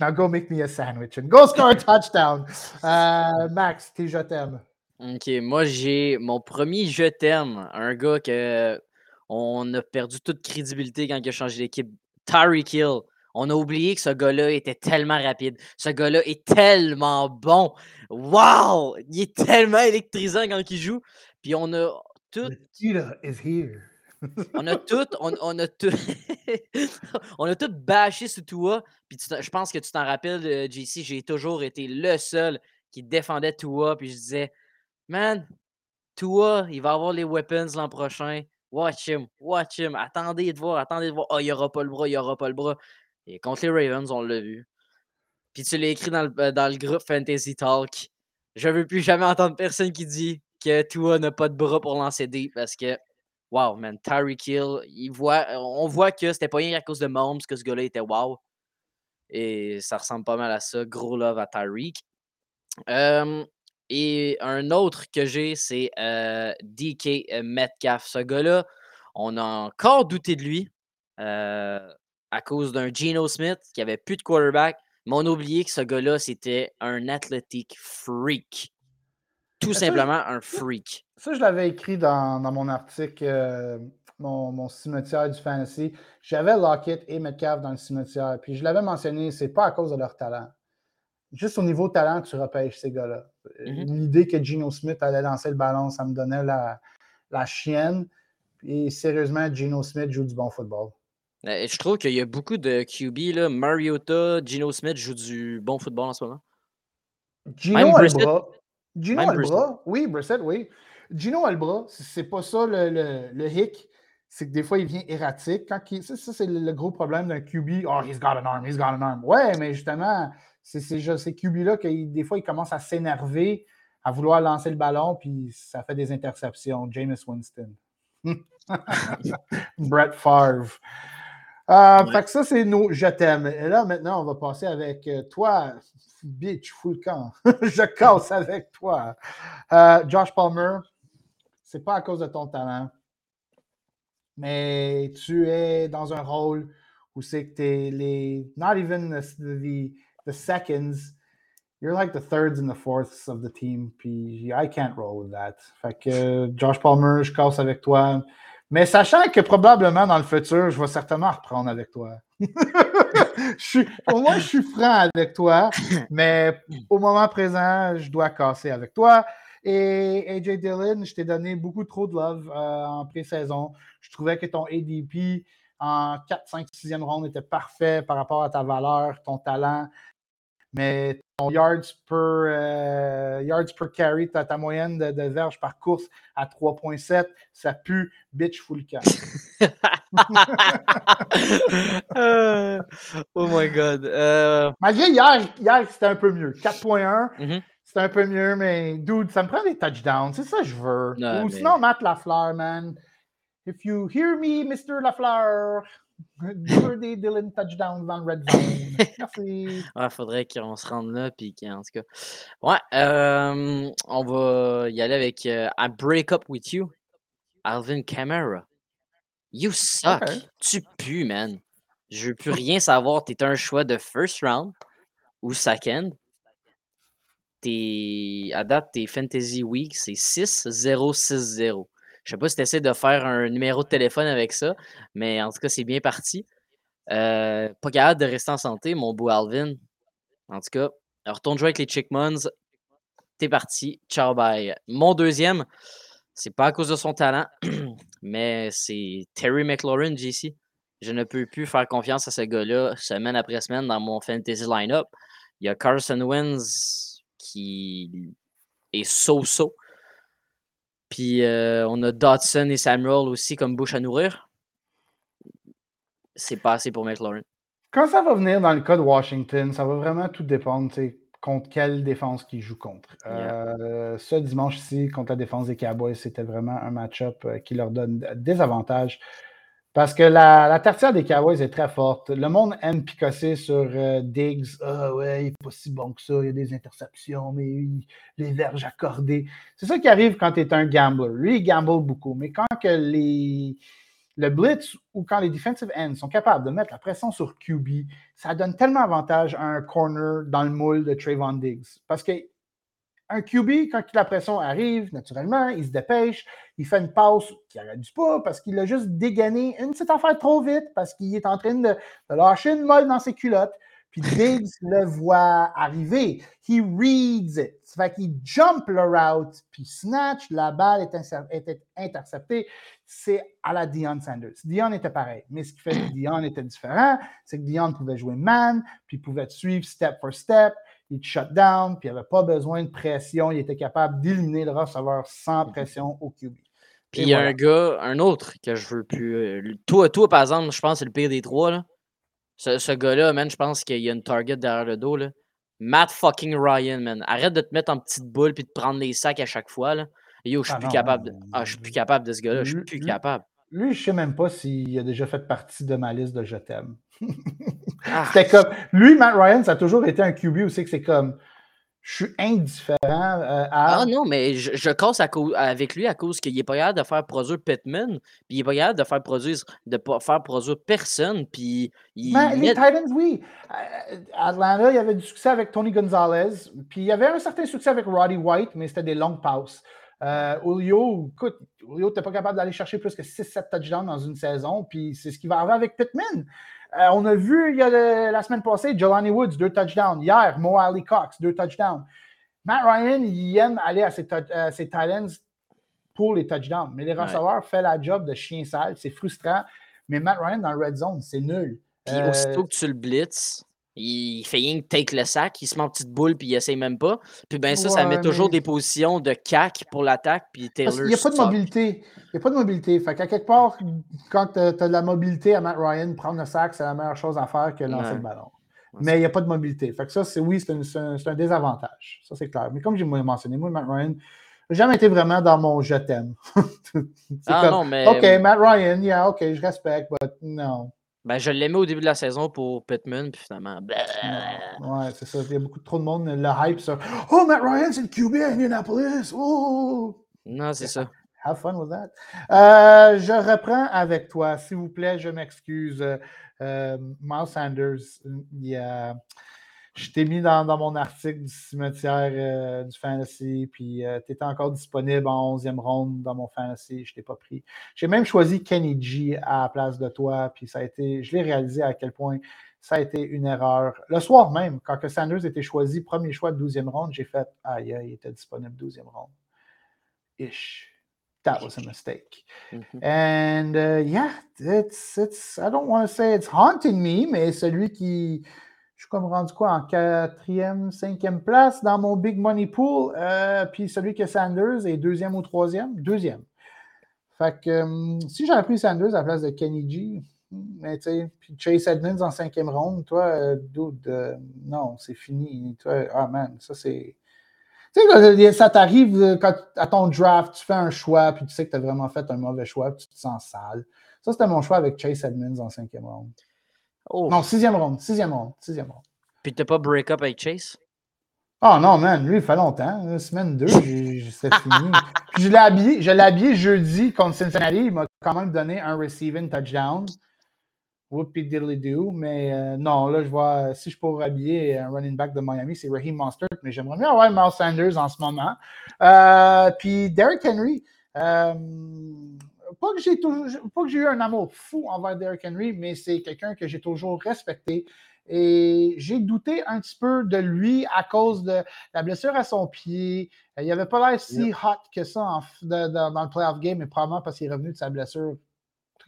Now go make me a sandwich and go score a touchdown. Euh, Max, tes je t'aime. OK, moi j'ai mon premier je t'aime, un gars que on a perdu toute crédibilité quand il a changé d'équipe. Tyreek Hill. On a oublié que ce gars-là était tellement rapide. Ce gars-là est tellement bon. Wow! Il est tellement électrisant quand il joue. Puis on a tout. is here. on a tout, on, on a tout, on a tout bâché sur Tua. Puis je pense que tu t'en rappelles, euh, JC, j'ai toujours été le seul qui défendait Tua. Puis je disais, man, Tua, il va avoir les weapons l'an prochain. Watch him, watch him. Attendez de voir, attendez de voir. oh, il n'y aura pas le bras, il n'y aura pas le bras. Et contre les Ravens, on l'a vu. Puis tu l'as écrit dans le, euh, dans le groupe Fantasy Talk. Je veux plus jamais entendre personne qui dit que Tua n'a pas de bras pour lancer des parce que, wow, man, Tyreek Hill, il voit, on voit que c'était pas rien à cause de Mahomes que ce gars-là était wow. Et ça ressemble pas mal à ça. Gros love à Tyreek. et un autre que j'ai, c'est euh, DK Metcalf. Ce gars-là, on a encore douté de lui euh, à cause d'un Geno Smith qui avait plus de quarterback. Mais on a oublié que ce gars-là, c'était un athletic freak. Tout simplement un freak. Ça, je l'avais écrit dans, mon article, euh, mon, cimetière du fantasy. J'avais Lockett et Metcalf dans le cimetière. Puis je l'avais mentionné, c'est pas à cause de leur talent. Juste au niveau talent, tu repêches ces gars-là. L'idée que Geno Smith allait lancer le ballon, ça me donnait la, la chienne. Et sérieusement, Geno Smith joue du bon football. Euh, je trouve qu'il y a beaucoup de QB. Là. Mariota, Geno Smith joue du bon football en ce moment. Gino Albra. Gino Albra. Oui, Brissett, oui. Gino Albra, c'est pas ça le, le, hic. C'est que des fois, il vient erratique. Quand ça, c'est le, gros problème d'un QB. Oh, he's got an arm, he's got an arm. Ouais, mais justement, c'est ces QB-là que des fois, ils commencent à s'énerver, à vouloir lancer le ballon, puis ça fait des interceptions. Jameis Winston. Brett Favre. Euh, fait que ça, c'est nos je t'aime. Et là, maintenant, on va passer avec euh, toi, bitch, full camp. je casse avec toi. Euh, Josh Palmer, c'est pas à cause de ton talent, mais tu es dans un rôle où c'est que tu es les. Not even the, the, seconds. You're like the thirds and the fourths of the team. Puis I can't roll with that. Fait que Josh Palmer, je casse avec toi. Mais sachant que probablement dans le futur, je vais certainement reprendre avec toi. je au moins, je suis franc avec toi, mais au moment présent, je dois casser avec toi. Et AJ Dillon, je t'ai donné beaucoup trop de love euh, en pré-saison. Je trouvais que ton ADP en 4, 5, 6e ronde était parfait par rapport à ta valeur, ton talent. Mais ton yards per, euh, yards per carry, ta, ta moyenne de, de verges par course à 3.7, ça pue bitch full cap. Euh, oh my god. Euh... Malgré hier, hier c'était un peu mieux. 4.1, mm-hmm. c'était un peu mieux, mais dude, ça me prend des touchdowns. C'est ça que je veux. Ou sinon, Matt Lafleur, man. If you hear me, Mr. Lafleur, des Dylan touchdowns dans le red zone. Merci. Il faudrait qu'on se rende là. Puis en tout cas. Ouais, euh, on va y aller avec euh, I Break Up With You. Alvin Kamara. You suck. Tu pues, man. Je veux plus rien savoir. T'es un choix de first round ou second. T'es, à date, tes Fantasy Week, c'est 6-0-6-0. Je sais pas si tu essaies de faire un numéro de téléphone avec ça, mais en tout cas, c'est bien parti. Euh, pas capable de rester en santé, mon beau Alvin. En tout cas, retourne jouer avec les Chickmans. T'es parti. Ciao, bye. Mon deuxième, c'est pas à cause de son talent, mais c'est Terry McLaurin, JC. Je ne peux plus faire confiance à ce gars-là semaine après semaine dans mon fantasy lineup. Il y a Carson Wentz qui est so-so. Puis euh, on a Dodson et Samuel aussi comme bouche à nourrir. C'est pas assez pour McLaurin. Quand ça va venir dans le cas de Washington, ça va vraiment tout dépendre contre quelle défense qu'ils jouent contre. Euh, ce dimanche-ci, contre la défense des Cowboys, c'était vraiment un match-up euh, qui leur donne des avantages. Parce que la, la, des Cowboys est très forte. Le monde aime picosser sur euh, Diggs. Ah ouais, il n'est pas si bon que ça, il y a des interceptions, mais les verges accordées. C'est ça qui arrive quand tu es un gambler. Lui, il gamble beaucoup. Mais quand que les, le blitz ou quand les defensive ends sont capables de mettre la pression sur QB, ça donne tellement avantage à un corner dans le moule de Trayvon Diggs. Parce que un QB, quand la pression arrive, naturellement, il se dépêche, il fait une passe qui n'arrête pas parce qu'il a juste dégainé une petite affaire trop vite, parce qu'il est en train de, lâcher une molle dans ses culottes. Puis Diggs le voit arriver. He reads it. Ça fait qu'il jump le route, puis snatch, la balle est, interceptée. C'est à la Dion Sanders. Dion était pareil. Mais ce qui fait que Dion était différent, c'est que Dion pouvait jouer man, puis pouvait suivre step for step. Il shut down, puis il n'avait pas besoin de pression. Il était capable d'éliminer le receveur sans pression au QB. Puis il y a un gars, un autre que je veux plus. Euh, toi, toi, par exemple, je pense que c'est le pire des trois. Là. Ce, gars-là, man, je pense qu'il y a une target derrière le dos. Là. Matt fucking Ryan, man. Arrête de te mettre en petite boule puis de prendre les sacs à chaque fois. Là. Yo, je suis ah plus capable. De... Ah, je suis plus capable de ce gars-là. Je suis plus capable. Lui, je sais même pas s'il a déjà fait partie de ma liste de je t'aime. Ah. C'était comme. Lui, Matt Ryan, ça a toujours été un QB aussi que c'est comme je suis indifférent euh, à. Ah non, mais je, je casse avec lui à cause qu'il n'est pas capable de faire produire Pittman, puis il n'est pas capable de faire produire, de faire produire personne, puis il. les Titans, oui. Euh, Atlanta, il y avait du succès avec Tony Gonzalez, puis il y avait un certain succès avec Roddy White, mais c'était des longues passes. Euh, Julio, écoute, Julio, n'était pas capable d'aller chercher plus que 6-7 touchdowns dans une saison, puis c'est ce qui va arriver avec Pittman. Euh, on a vu il y a la semaine passée, Jelani Woods, deux touchdowns. Hier, Mo Ali Cox, deux touchdowns. Matt Ryan, il aime aller à ses, talents pour les touchdowns. Mais les receveurs font la job de chien sale. C'est frustrant. Mais Matt Ryan dans le red zone, c'est nul. Puis aussitôt euh, que tu le blitz, il fait rien que take le sac, il se met en petite boule, puis il essaye même pas. Puis ben ça, ça met toujours des positions de cac pour l'attaque, puis Taylor. Il n'y a pas de mobilité. Il n'y a pas de mobilité. Fait qu'à quelque part, quand tu as, de la mobilité à Matt Ryan, prendre le sac, c'est la meilleure chose à faire que lancer le ballon. Mais il n'y a pas de mobilité. Fait que ça, c'est oui, c'est un, un, désavantage. Ça, c'est clair. Mais comme j'ai mentionné, moi, Matt Ryan, n'a jamais été vraiment dans mon je t'aime. ah non, mais. OK, Matt Ryan, yeah, OK, je respecte, mais non. Ben, je l'aimais au début de la saison pour Pittman, puis finalement. Ouais, c'est ça. Il y a beaucoup trop de monde, le hype sur Oh, Matt Ryan, c'est le QB à Indianapolis. Oh! Non, c'est ça. Have fun with that. Euh, je reprends avec toi, s'il vous plaît. Je m'excuse. Euh, Miles Sanders, il y a je t'ai mis dans, mon article du cimetière euh, du fantasy, puis euh, tu étais encore disponible en 11e ronde dans mon fantasy, je t'ai pas pris. J'ai même choisi Kenny G à la place de toi, puis ça a été, je l'ai réalisé à quel point ça a été une erreur. Le soir même, quand que Sanders était choisi, premier choix de 12e ronde, j'ai fait Aïe, il était disponible 12e ronde. Ish. That was a mistake. Mm-hmm. And uh, yeah, it's, it's, I don't want to say it's haunting me, mais celui qui je suis comme rendu quoi en quatrième, cinquième place dans mon Big Money Pool. Euh, puis celui que Sanders est deuxième ou troisième? Deuxième. Fait que hum, si j'avais pris Sanders à la place de Kenny G, mais puis Chase Edmonds en cinquième ronde, toi, euh, euh, non, c'est fini. Toi, ah man, ça c'est. Tu sais, ça t'arrive quand à ton draft, tu fais un choix, puis tu sais que tu as vraiment fait un mauvais choix, puis tu te sens sale. Ça, c'était mon choix avec Chase Edmonds en cinquième ronde. Non, sixième round. Sixième round. Sixième round. Puis t'as pas break-up avec Chase? Oh non, man, lui, il fait longtemps. semaine 2, c'est fini. Puis je l'ai habillé, je l'ai habillé jeudi contre Cincinnati. Il m'a quand même donné un receiving touchdown. Whoopie diddly do. Mais euh, non, là, je vois, si je pourrais habiller un running back de Miami, c'est Raheem Monster. Mais j'aimerais bien avoir Miles Sanders en ce moment. Euh, puis Derrick Henry. Euh, pas que j'ai pas que j'ai eu un amour fou envers Derrick Henry, mais c'est quelqu'un que j'ai toujours respecté. Et j'ai douté un petit peu de lui à cause de la blessure à son pied. Il n'avait pas l'air si hot que ça dans le playoff game, mais probablement parce qu'il est revenu de sa blessure.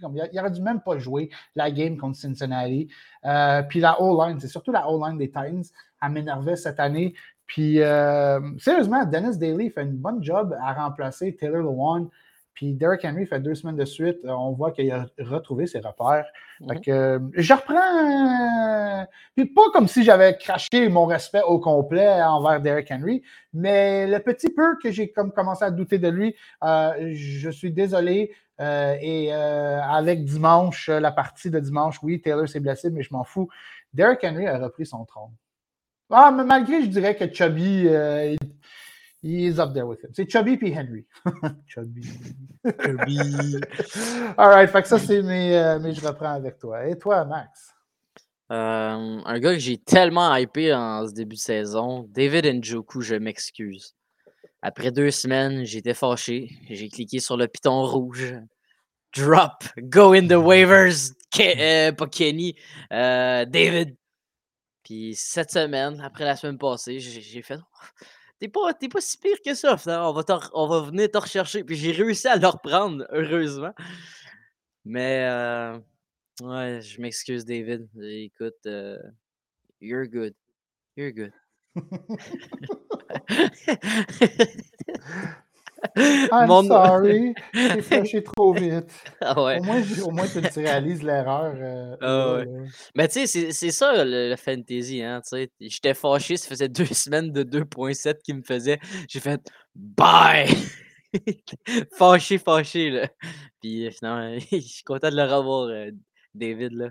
Il aurait dû même pas jouer la game contre Cincinnati. Euh, puis la O-line, c'est surtout la O-line des Titans, elle m'énervait cette année. Puis euh, sérieusement, Dennis Daly fait une bonne job à remplacer Taylor Lewan. Puis Derrick Henry fait deux semaines de suite, euh, on voit qu'il a retrouvé ses repères. Fait que, euh, je reprends. Euh, puis pas comme si j'avais craché mon respect au complet envers Derrick Henry, mais le petit peu que j'ai comme commencé à douter de lui, je suis désolé. et avec dimanche, la partie de dimanche, oui, Taylor s'est blessé, mais je m'en fous. Derrick Henry a repris son trône. Ah, mais malgré, je dirais que Chubby, He's up there with him. C'est Chubby puis Henry. Chubby. Chubby. All right. Fait que ça, c'est mes, euh, mais je reprends avec toi. Et toi, Max? Euh, un gars que j'ai tellement hypé en ce début de saison, David Njoku, je m'excuse. Après deux semaines, j'étais fâché. J'ai cliqué sur le piton rouge. Drop. Go in the waivers. Euh, pas Kenny. David. Puis cette semaine, après la semaine passée, j'ai fait T'es pas, pas si pire que ça, On va, on va venir te rechercher. Puis j'ai réussi à le reprendre, heureusement. Mais euh, ouais, je m'excuse, David. Écoute, euh, you're good. You're good. I'm sorry, j'ai flashé trop vite. Ah ouais. Au moins, au moins tu réalises l'erreur. Euh, ah Mais tu sais, c'est ça le, fantasy. Hein, J'étais fâché, ça faisait deux semaines de 2.7 qui me faisait. J'ai fait bye! fâché, fâché. Là. Puis finalement, je suis content de le revoir, euh, David. Là.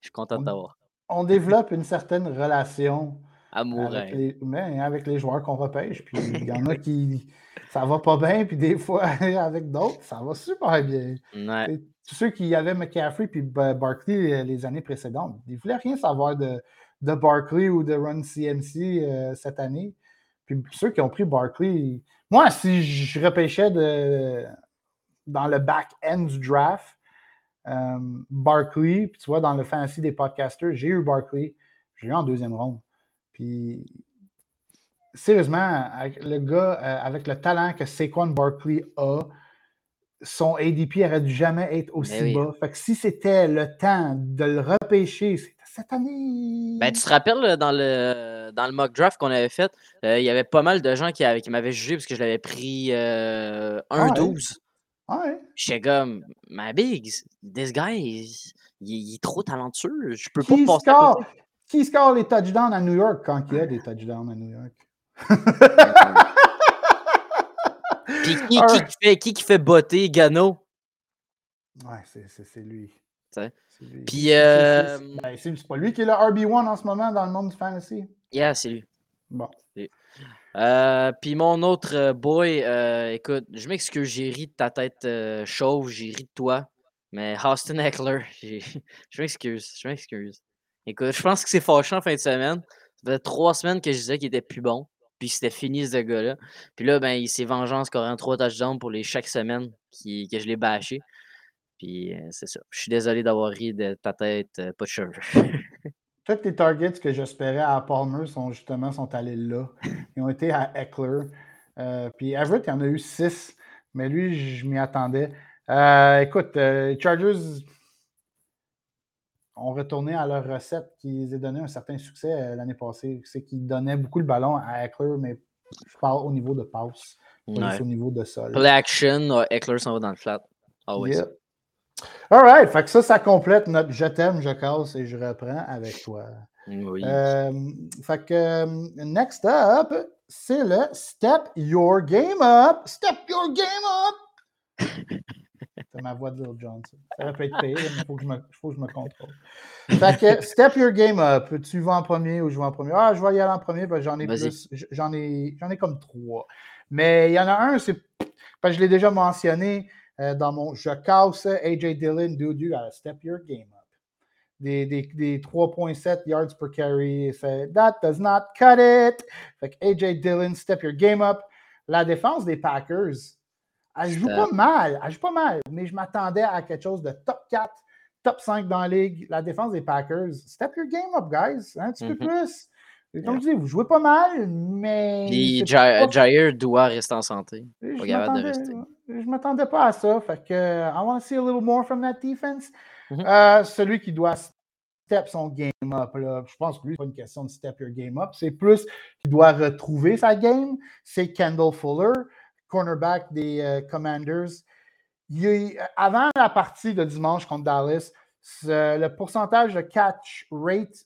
Je suis content de t'avoir. On développe une certaine relation Avec les, avec les joueurs qu'on repêche. Puis il y en a qui ça va pas bien, puis des fois avec d'autres, ça va super bien. Tous ceux qui avaient McCaffrey puis Barkley euh, les années précédentes, ils ne voulaient rien savoir de, de Barkley ou de Run CMC euh, cette année. Puis ceux qui ont pris Barkley, moi, si je repêchais de, dans le back-end du draft, euh, Barkley, puis tu vois, dans le fantasy des podcasters, j'ai eu Barkley, j'ai eu en deuxième ronde. Puis, sérieusement, le gars, euh, avec le talent que Saquon Barkley a, son ADP aurait dû jamais être aussi bas. Fait que si c'était le temps de le repêcher, c'était cette année. Ben, tu te rappelles dans le, dans le mock draft qu'on avait fait, euh, il y avait pas mal de gens qui, qui m'avaient jugé parce que je l'avais pris 1-12. Euh, ah ouais? J'étais comme, ma big, this guy, il, est trop talentueux. Je peux pas passer. Qui score les touchdowns à New York quand il y a des touchdowns à New York? Puis qui, qui, fait, qui, qui fait botter Gano? Ouais, c'est lui. Puis. Euh... Ben, c'est pas lui qui est le RB1 en ce moment dans le monde du fantasy? Yeah, c'est lui. Bon. Euh, puis mon autre euh, boy, euh, écoute, je m'excuse, j'ai ri de ta tête chauve, j'ai ri de toi. Mais Austin Eckler, je m'excuse, je m'excuse. Écoute, je pense que c'est fâchant en fin de semaine. Ça faisait trois semaines que je disais qu'il était plus bon. Puis c'était fini ce gars-là. Puis là, ben, il s'est vengé en scorant trois touchdowns pour les chaque semaine qui, que je l'ai bâché. Puis euh, c'est ça. Je suis désolé d'avoir ri de ta tête, euh, pas de cheveux. Tous les targets que j'espérais à Palmer sont justement sont allés là. Ils ont été à Eckler. Euh, puis Everett, il y en a eu six. Mais lui, je m'y attendais. écoute, Chargers ont retourné à leur recette qui les a donné un certain succès euh, l'année passée. C'est qu'ils donnaient beaucoup le ballon à Eckler, mais je parle au niveau de passe, pas au niveau de sol. Play action, Eckler s'en va dans le flat. Always. Yeah. All right. Fait que ça, ça complète notre je t'aime, je casse et je reprends avec toi. Oui. Euh, fait que euh, next up, c'est le Step Your Game Up. Step Your Game Up. C'est ma voix de Little Johnson. Ça peut être pire, mais il faut, que je me, faut que je me contrôle. Fait que, step your game up. Tu vas en premier ou je vais en premier? Ah, je vais y aller en premier, j'en ai plus. J'en ai, j'en ai comme trois. Mais il y en a un, c'est. Parce que je l'ai déjà mentionné euh, dans mon Je casse AJ Dillon, dude, you gotta step your game up. Des, des, des 3.7 yards per carry. That does not cut it. Fait que AJ Dillon, step your game up. La défense des Packers, elle joue pas mal. Elle joue pas mal, mais je m'attendais à quelque chose de top 4, top 5 dans la ligue. La défense des Packers. Step your game up, guys. Un petit peu mm-hmm. plus. comme je dis, vous jouez pas mal, mais. Puis Jair doit rester en santé. Pas capable de rester. Je m'attendais pas à ça. Fait que I want to see a little more from that defense. Mm-hmm. Euh, celui qui doit step son game up, là, je pense que lui, c'est pas une question de step your game up. C'est plus qu'il doit retrouver sa game. C'est Kendall Fuller cornerback des euh, Commanders. avant la partie de dimanche contre Dallas, le pourcentage de catch rate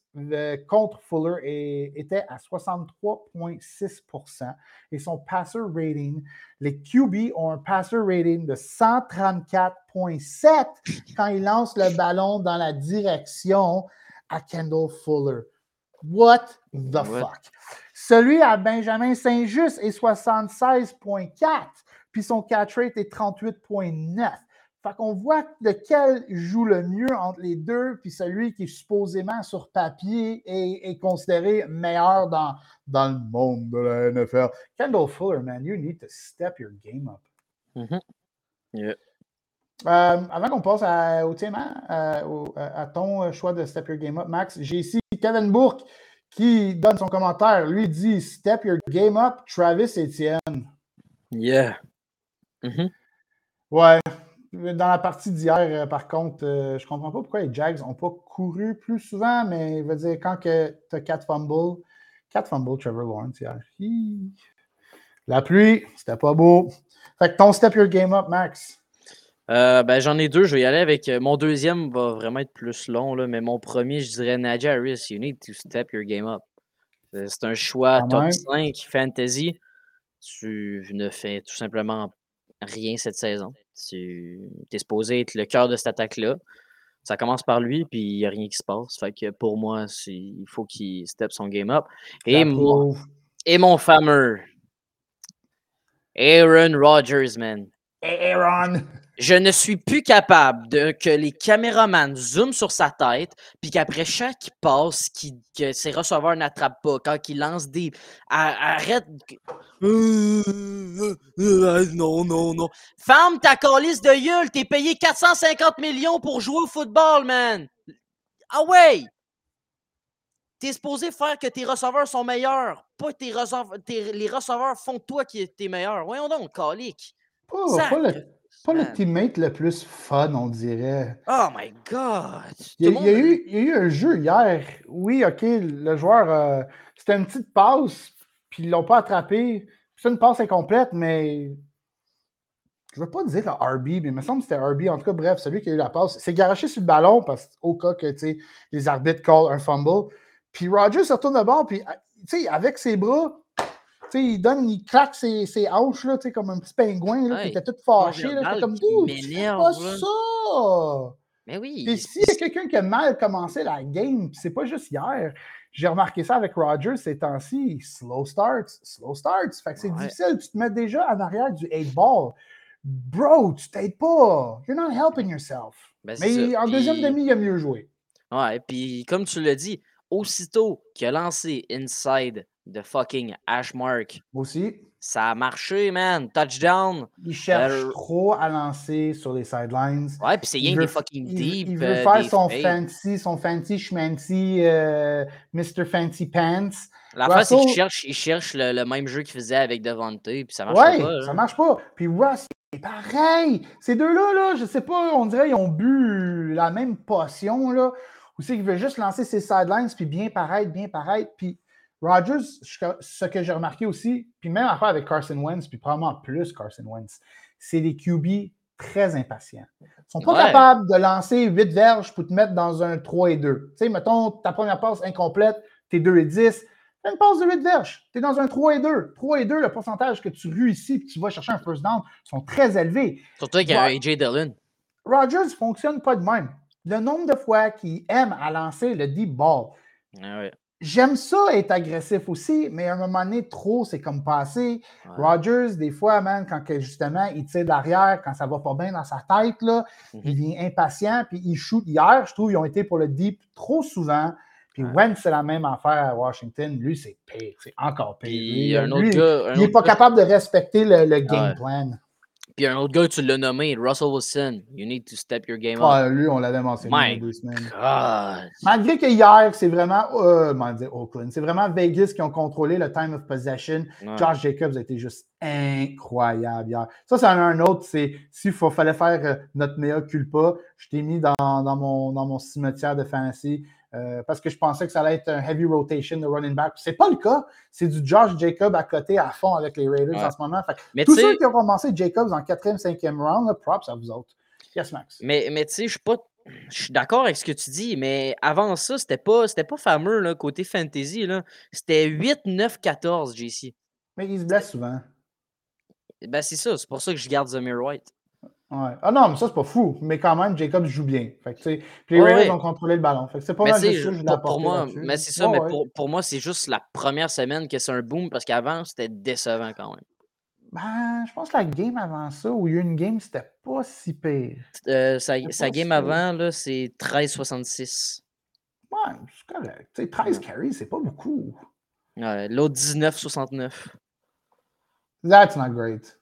contre Fuller était à 63,6% et son passer rating, les QB ont un passer rating de 134,7 quand ils lancent le ballon dans la direction à Kendall Fuller. What the fuck? Celui à Benjamin Saint-Just est 76,4, puis son catch rate est 38,9. Fait qu'on voit lequel joue le mieux entre les deux, puis celui qui est supposément sur papier est, considéré meilleur dans, dans le monde de la NFL. Kendall Fuller, man, you need to step your game up. Mm-hmm. Euh, avant qu'on passe à, au thème, à, à, ton choix de step your game up, Max, j'ai ici Kevin Bourque qui donne son commentaire. Lui dit Step your game up, Travis Etienne. Yeah. Mm-hmm. Ouais. Dans la partie d'hier, euh, par contre, euh, je comprends pas pourquoi les Jags n'ont pas couru plus souvent, mais il veut dire quand tu as 4 fumbles, 4 fumbles Trevor Lawrence hier. La pluie, c'était pas beau. Fait que ton step your game up, Max. Euh, ben, j'en ai deux. Je vais y aller avec. mon deuxième va vraiment être plus long, là, mais mon premier, je dirais Najee Harris. You need to step your game up. C'est un choix top 5 fantasy. Tu ne fais tout simplement rien cette saison. Tu es supposé être le cœur de cette attaque-là. Ça commence par lui, puis il n'y a rien qui se passe. Fait que pour moi, il faut qu'il step son game up. Et, mon, et mon fameux Aaron Rodgers, man. Aaron! Je ne suis plus capable de que les caméramans zooment sur sa tête, puis qu'après chaque passe, que ses receveurs n'attrapent pas, quand il lance des. Arrête. Non, non, non. Ferme ta calice de gueule, t'es payé 450 millions pour jouer au football, man. Ah ouais! T'es supposé faire que tes receveurs sont meilleurs, pas tes receveurs. les receveurs font toi qui es meilleur. Voyons donc, calique. pas le pas le teammate le plus fun, on dirait. Oh my God! Il y, a, eu, il y, a, eu, un jeu hier. Oui, OK, le joueur, euh, c'était une petite passe, puis ils ne l'ont pas attrapé. C'est une passe incomplète, mais je ne veux pas dire le RB, mais il me semble que c'était RB. En tout cas, bref, celui qui a eu la passe, c'est garoché sur le ballon parce au cas que les arbitres callent un fumble. Puis Roger se retourne de bord, puis avec ses bras, il donne, il claque ses, ses hanches, là, comme un petit pingouin, là, qui était tout fâché. Là, comme tout. C'est pas ça! Mais oui. Et s'il y a quelqu'un qui a mal commencé la game, c'est pas juste hier. J'ai remarqué ça avec Rogers ces temps-ci. Slow starts, slow starts. Fait que c'est difficile. Tu te mets déjà en arrière du 8 ball. Bro, tu t'aides pas. You're not helping yourself. Ben, Mais en deuxième demi, il a mieux joué. Ouais, puis comme tu l'as dit, aussitôt qu'il a lancé inside de fucking Ashmark. Aussi. Ça a marché, man. Touchdown. Il cherche euh, trop à lancer sur les sidelines. Ouais, puis c'est rien des fucking deep. Il, veut euh, faire son fancy, son fancy schmancy euh, Mr. Fancy Pants. La face, c'est qu'il cherche, il cherche le, même jeu qu'il faisait avec Devante, puis ça marche ouais, pas. ça marche pas. Puis Russ, c'est pareil. Ces deux-là, là, je sais pas, on dirait qu'ils ont bu la même potion, là. Ou c'est qu'il veut juste lancer ses sidelines, puis bien paraître, bien paraître, puis Rodgers, ce que j'ai remarqué aussi, puis même après avec Carson Wentz, puis probablement plus Carson Wentz, c'est des QB très impatients. Ils ne sont pas capables de lancer 8 verges pour te mettre dans un 3 et 2. Tu sais, mettons, ta première passe incomplète, tu es 2 et 10, fais une passe de 8 verges, tu es dans un 3 et 2. 3 et 2, le pourcentage que tu réussis et que tu vas chercher un first down sont très élevés. Surtout qu'il y a AJ Dillon. Rodgers ne fonctionne pas de même. Le nombre de fois qu'il aime à lancer le deep ball. Ah ouais. J'aime ça être agressif aussi, mais à un moment donné, trop, c'est comme passé. Rogers, des fois, man, quand justement il tire l'arrière, quand ça va pas bien dans sa tête, là, il mhm. devient impatient, puis il shoot. Hier, je trouve qu'ils ont été pour le deep trop souvent. Puis Wentz, c'est la même affaire à Washington. Lui, c'est pire. C'est encore pire. il n'est pas capable de respecter le, game plan. Puis un autre gars, tu l'as nommé, Russell Wilson. You need to step your game up. Ah, lui, on l'avait mentionné il y a deux semaines. Malgré que hier, c'est vraiment, euh, Oakland, c'est vraiment Vegas qui ont contrôlé le time of possession. Josh Jacobs a été juste incroyable hier. Ça, c'est un, autre, c'est s'il fallait faire euh, notre meilleur culpa, je t'ai mis dans, dans, mon, dans mon cimetière de fantasy. Euh, parce que je pensais que ça allait être un heavy rotation de running back. Ce n'est pas le cas. C'est du Josh Jacobs à côté à fond avec les Raiders en ce moment. mais tous ceux qui ont commencé Jacobs en quatrième, cinquième round, props à vous autres. Yes, Max. Mais, mais tu sais, je suis pas. Je suis d'accord avec ce que tu dis, mais avant ça, c'était pas, pas fameux là, côté fantasy. C'était 8, 9, 14, JC. Mais il se blesse souvent. Ben, c'est ça. C'est pour ça que je garde Zamir White. Ah non, mais ça, c'est pas fou. Mais quand même, Jacobs joue bien. Fait que, puis les Raiders ont contrôlé le ballon. Fait que c'est pas mal de pour, moi, Mais c'est ça, mais pour, pour, moi, c'est juste la première semaine que c'est un boom parce qu'avant, c'était décevant quand même. Ben, je pense que la game avant ça, où il y a eu une game, c'était pas si pire. Euh, sa, sa game avant, là, c'est 13,66. Ouais, c'est correct. sais 13 carries, c'est pas beaucoup. Ouais, L'autre 19,69. That's not great.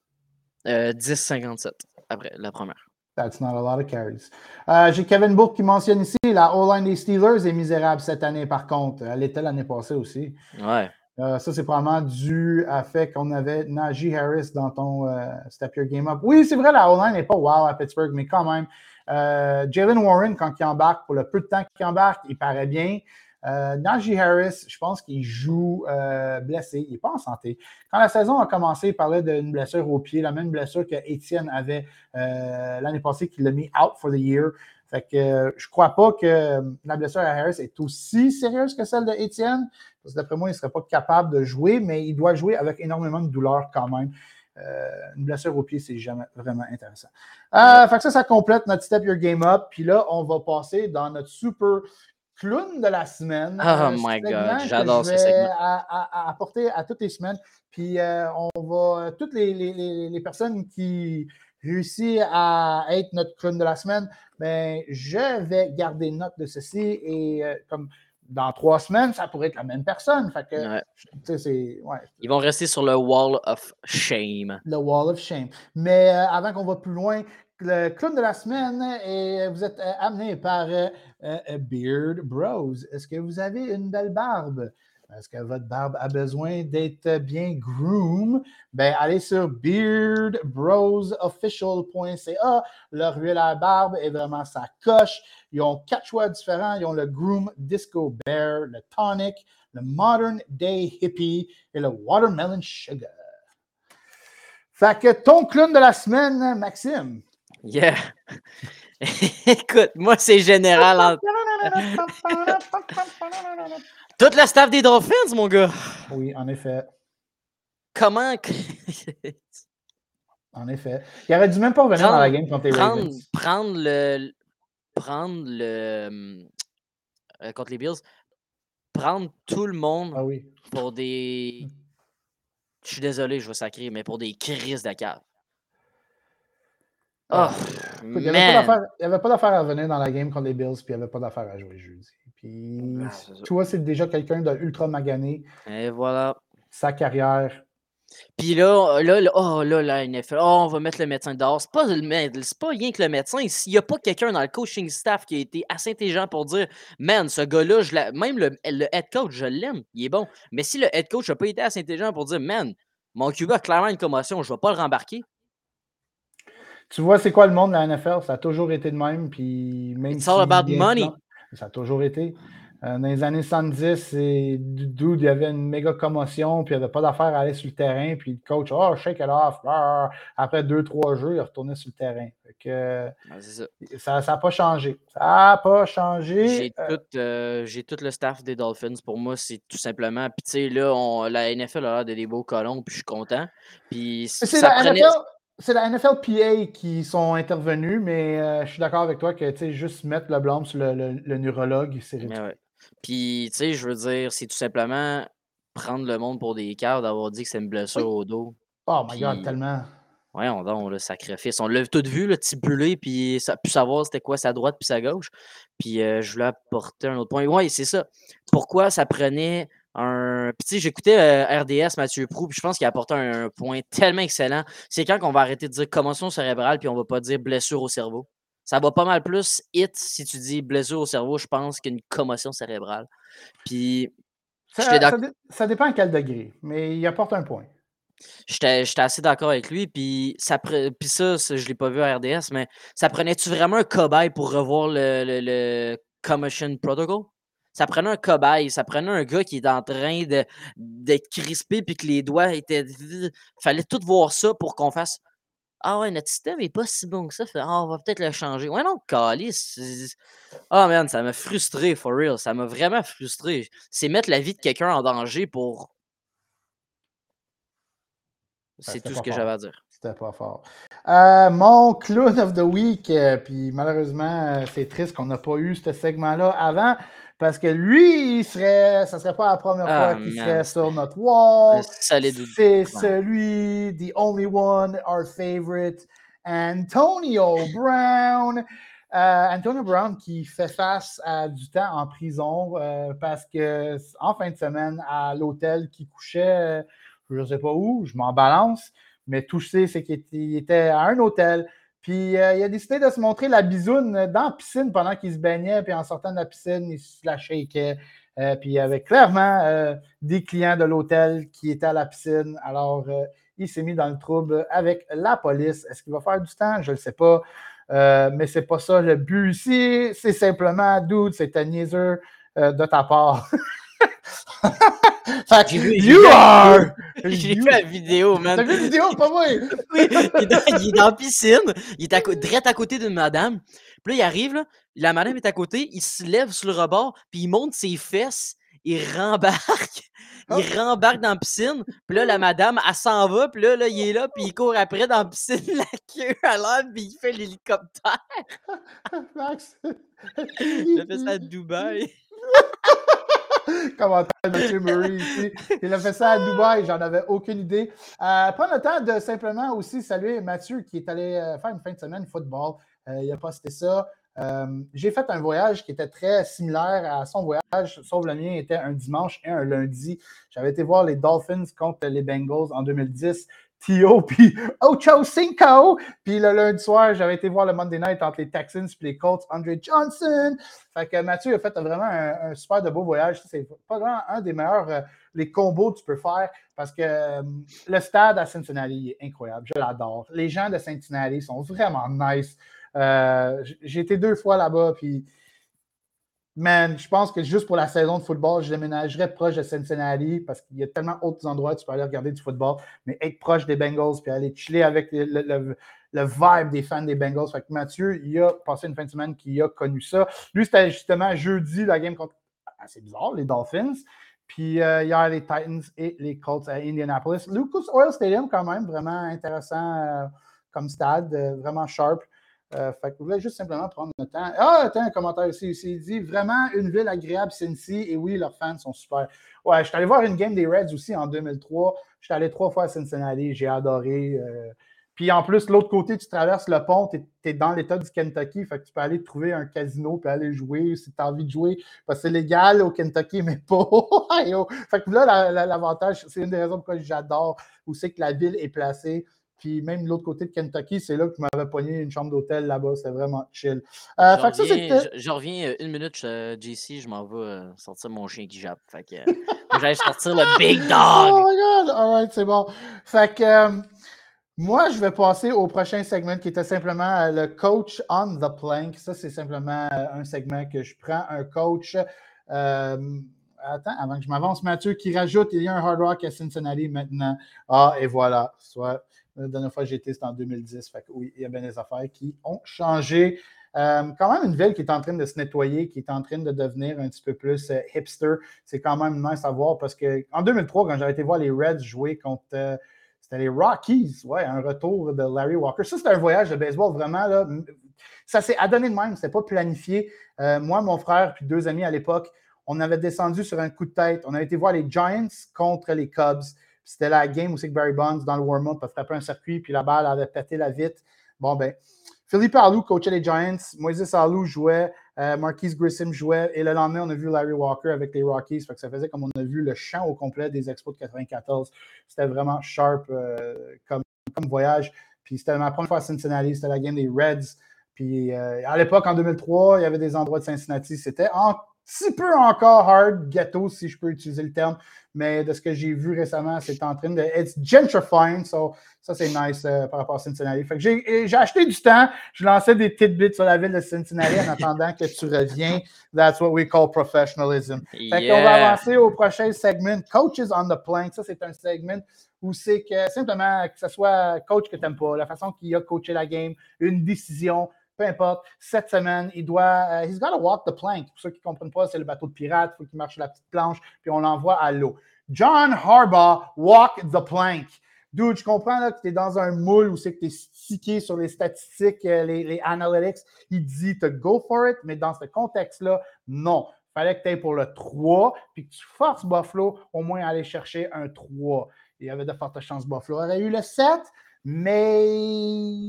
Euh, 10,57 après la première. That's not a lot of carries. Euh, j'ai Kevin Book qui mentionne ici la O-line des Steelers est misérable cette année, par contre. Elle était l'année passée aussi. Ouais. Euh, ça, c'est probablement dû à fait qu'on avait Najee Harris dans ton euh, Step Your Game Up. Oui, c'est vrai, la O-line n'est pas wow à Pittsburgh, mais quand même. Jalen Warren, quand il embarque, pour le peu de temps qu'il embarque, il paraît bien. Euh, Najee Harris, je pense qu'il joue euh, blessé. Il n'est pas en santé. Quand la saison a commencé, il parlait d'une blessure au pied, la même blessure que Étienne avait euh, l'année passée, qu'il l'a mis out for the year. Que je ne crois pas que la blessure à Harris est aussi sérieuse que celle de Étienne. Parce que d'après moi, il ne serait pas capable de jouer, mais il doit jouer avec énormément de douleur quand même. une blessure au pied, c'est jamais vraiment intéressant. ça, ça complète notre Step Your Game Up. Puis là, on va passer dans notre super clown de la semaine. Oh my God, j'adore ce segment. À, à, apporter à toutes les semaines. Puis euh, on va, toutes les, les, les, personnes qui réussissent à être notre clown de la semaine, ben, je vais garder note de ceci et euh, comme dans trois semaines, ça pourrait être la même personne. Fait que, ouais. Ils vont rester sur le wall of shame. Le wall of shame. Mais euh, avant qu'on va plus loin, le clown de la semaine et vous êtes euh, amené par euh, euh, Beard Bros. Est-ce que vous avez une belle barbe? Est-ce que votre barbe a besoin d'être bien groom? Ben, allez sur beardbrosofficial.ca. Leur huile à barbe est vraiment sa coche. Ils ont quatre choix différents. Ils ont le Groom Disco Bear, le Tonic, le Modern Day Hippie et le Watermelon Sugar. Fait que ton clown de la semaine, Maxime. Yeah. Écoute, moi, c'est général. En... Toute la staff des Dolphins, mon gars. Oui, en effet. Comment. en effet. Il aurait dû même pas revenir dans la game contre les prendre, Prendre le. Prendre le. Euh, contre les Bills. Prendre tout le monde ah oui. pour des. Je suis désolé, je vais sacrer, mais pour des crises de cave. Oh, il n'y avait pas d'affaire à venir dans la game contre les Bills, puis il n'y avait pas d'affaire à jouer jeudi. Puis, tu vois, c'est déjà quelqu'un d'ultra magané. Et voilà. Sa carrière. Puis là, là, là, oh, là, la NFL, oh, on va mettre le médecin dehors. C'est pas, c'est pas rien que le médecin. S'il n'y a pas quelqu'un dans le coaching staff qui a été assez intelligent pour dire, man, ce gars-là, même le, le, head coach, je l'aime, il est bon. Mais si le head coach n'a pas été assez intelligent pour dire, man, mon QB a clairement une commotion, je ne vais pas le rembarquer, tu vois, c'est quoi le monde de la NFL? Ça a toujours été de même. Puis même It's all about money. ça a toujours été. Euh, dans les années 70, d'où il y avait une méga commotion, puis il n'y avait pas d'affaire à aller sur le terrain, puis le coach, oh, shake it off. Après deux, trois jeux, il retournait sur le terrain. ça n'a pas changé. Ça n'a pas changé. J'ai euh, tout, euh, tout, le staff des Dolphins. Pour moi, c'est tout simplement. Puis, tu sais, là, on, la NFL a l'air de des beaux colons, puis je suis content. Puis, ça prenait c'est la NFLPA qui sont intervenus, mais euh, je suis d'accord avec toi que juste mettre le blâme sur le, neurologue, c'est ridicule. Puis, tu sais, je veux dire, c'est tout simplement prendre le monde pour des cœurs d'avoir dit que c'est une blessure au dos. Oh my god, tellement. Voyons donc, le sacrifice. On l'a tout vu, le tibulé, puis ça pu savoir c'était quoi sa droite puis sa gauche. Puis euh, je voulais apporter un autre point. Oui, c'est ça. Pourquoi ça prenait un. Puis, tu sais, j'écoutais euh, RDS, Mathieu Prou, puis je pense qu'il a apporté un, point tellement excellent. C'est quand qu'on va arrêter de dire commotion cérébrale, puis on va pas dire blessure au cerveau. Ça va pas mal plus hit si tu dis blessure au cerveau, je pense, qu'une commotion cérébrale. Puis. Ça, ça, dépend à quel degré, mais il apporte un point. J'étais assez d'accord avec lui. Puis ça, puis ça, je ne l'ai pas vu à RDS, mais ça prenait-tu vraiment un cobaye pour revoir le, le, le Commotion Protocol? Ça prenait un cobaye, ça prenait un gars qui est en train d'être crispé puis que les doigts étaient. Fallait tout voir ça pour qu'on fasse. Ah ouais, notre système n'est pas si bon que ça. Ah, on va peut-être le changer. Ouais, non, calice. Ah, man, ça m'a frustré, for real. Ça m'a vraiment frustré. C'est mettre la vie de quelqu'un en danger pour. C'est tout ce que j'avais à dire. C'était pas fort. Euh, mon clown of the week, euh, puis malheureusement, euh, c'est triste qu'on n'a pas eu ce segment-là avant. Parce que lui, serait, ça ne serait pas la première fois ah, qu'il serait sur notre wall. C'est celui, the only one, our favorite, Antonio Brown. Euh, Antonio Brown qui fait face à du temps en prison euh, parce que en fin de semaine, à l'hôtel qui couchait, je ne sais pas où, je m'en balance, mais tout je sais, c'est qu'il était à un hôtel, Puis euh, il a décidé de se montrer la bisoune dans la piscine pendant qu'il se baignait. Puis en sortant de la piscine, il se la shakeait. Euh, puis il y avait clairement des clients de l'hôtel qui étaient à la piscine. Alors, il s'est mis dans le trouble avec la police. Est-ce qu'il va faire du temps? Je ne le sais pas. mais c'est pas ça le but ici. C'est simplement, dude, c'est un niaiser de ta part. fait que, you are! J'ai vu la vidéo, man. T'as vu la vidéo, pas moi? oui, il est, dans, il est dans la piscine, il est à, direct à côté d'une madame. Puis là, il arrive, là, la madame est à côté, il se lève sur le rebord, puis il monte ses fesses, il rembarque. Il oh. rembarque dans la piscine, puis là, la madame, elle s'en va, puis là, là, il est là, puis il court après dans la piscine, la queue à l'air, puis il fait l'hélicoptère. Max! il a fait ça à Dubaï. Commentaire de M. Murray ici. Il a fait ça à Dubaï, j'en avais aucune idée. Euh, prends le temps de simplement aussi saluer Mathieu qui est allé euh, faire une fin de semaine football. Euh, il a posté ça. J'ai fait un voyage qui était très similaire à son voyage, sauf le mien était un dimanche et un lundi. J'avais été voir les Dolphins contre les Bengals en 2010. Tio, puis Ocho Cinco. Puis le lundi soir, j'avais été voir le Monday Night entre les Texans et les Colts, Andre Johnson. Fait que Mathieu a fait vraiment un, super de beau voyage. C'est pas vraiment un des meilleurs euh, les combos que tu peux faire parce que euh, le stade à Cincinnati est incroyable. Je l'adore. Les gens de Cincinnati sont vraiment nice. Euh, j'ai été deux fois là-bas, puis Man, je pense que juste pour la saison de football, je déménagerais proche de Cincinnati parce qu'il y a tellement d'autres endroits où tu peux aller regarder du football, mais être proche des Bengals puis aller chiller avec le, vibe des fans des Bengals. Fait que Mathieu, il a passé une fin de semaine qui a connu ça. Lui, c'était justement jeudi la game contre. assez bizarre, les Dolphins. Puis euh, hier, les Titans et les Colts à Indianapolis. Lucas Oil Stadium, quand même, vraiment intéressant euh, comme stade, euh, vraiment sharp. Euh, fait que vous voulez juste simplement prendre le temps. Ah, attends, un commentaire ici, ici. Il dit vraiment une ville agréable, Cincy. Et oui, leurs fans sont super. Ouais, je suis allé voir une game des Reds aussi en 2003. Je suis allé trois fois à Cincinnati. J'ai adoré. Euh. Puis en plus, l'autre côté, tu traverses le pont, tu es, dans l'État du Kentucky. Fait que tu peux aller trouver un casino puis aller jouer si tu as envie de jouer. Parce que c'est légal au Kentucky, mais pas au. Fait que là, l'avantage, c'est une des raisons pourquoi j'adore où c'est que la ville est placée. Puis même de l'autre côté de Kentucky, c'est là que tu m'avais pogné une chambre d'hôtel là-bas. C'était vraiment chill. Euh, je, reviens, je, reviens, euh, une minute, JC, je m'en vais euh, sortir mon chien qui jappe. Fait que j'allais sortir le big dog. Oh my god! Alright, c'est bon. Fait que moi, je vais passer au prochain segment qui était simplement le coach on the plank. Ça, c'est simplement un segment que je prends un coach. attends, avant que je m'avance, Mathieu qui rajoute il y a un Hard Rock à Cincinnati maintenant. Ah, et voilà. Soit la dernière fois que j'ai été, c'était en 2010. Fait que oui, il y a bien des affaires qui ont changé. Euh, quand même une ville qui est en train de se nettoyer, qui est en train de devenir un petit peu plus euh, hipster. C'est quand même nice à voir parce qu'en 2003, quand j'avais été voir les Reds jouer contre. Euh, c'était les Rockies, ouais, un retour de Larry Walker. Ça, c'était un voyage de baseball vraiment. Ça s'est adonné de même, c'était pas planifié. moi, mon frère, puis deux amis à l'époque, on avait descendu sur un coup de tête. On a été voir les Giants contre les Cubs. C'était la game où c'est que Barry Bonds, dans le warm-up, a frappé un circuit, puis la balle avait pété la vitre. Bon, ben, Philippe Alou coachait les Giants, Moises Alou jouait, euh, Marquise Grissom jouait, et le lendemain, on a vu Larry Walker avec les Rockies. Fait que ça faisait comme on a vu le champ au complet des Expos de 94. C'était vraiment sharp euh, comme, voyage. Puis c'était ma première fois à Cincinnati, c'était la game des Reds. Puis euh, à l'époque, en 2003, il y avait des endroits de Cincinnati. C'était un petit peu encore hard, ghetto, si je peux utiliser le terme mais de ce que j'ai vu récemment, c'est en train de. It's gentrifying, so ça c'est nice euh, par rapport à Cincinnati. Fait que j'ai acheté du temps, je lançais des tidbits sur la ville de Cincinnati en attendant que tu reviens. That's what we call professionalism. Fait qu'on va avancer au prochain segment, Coaches on the Plank. Ça, c'est un segment où c'est que simplement que ce soit coach que tu n'aimes pas, la façon qu'il a coaché la game, une décision, peu importe, cette semaine, il doit, uh, he's got to walk the plank. Pour ceux qui ne comprennent pas, c'est le bateau de pirate, il faut qu'il marche sur la petite planche, puis on l'envoie à l'eau. John Harbaugh, walk the plank. Dude, je comprends là, que tu es dans un moule où c'est que tu es stické sur les statistiques, euh, les, analytics. Il dit to go for it, mais dans ce contexte-là, non. Il fallait que tu ailles pour le 3, puis que tu forces Buffalo au moins à aller chercher un 3. Il y avait de fortes chances Buffalo aurait eu le 7, mais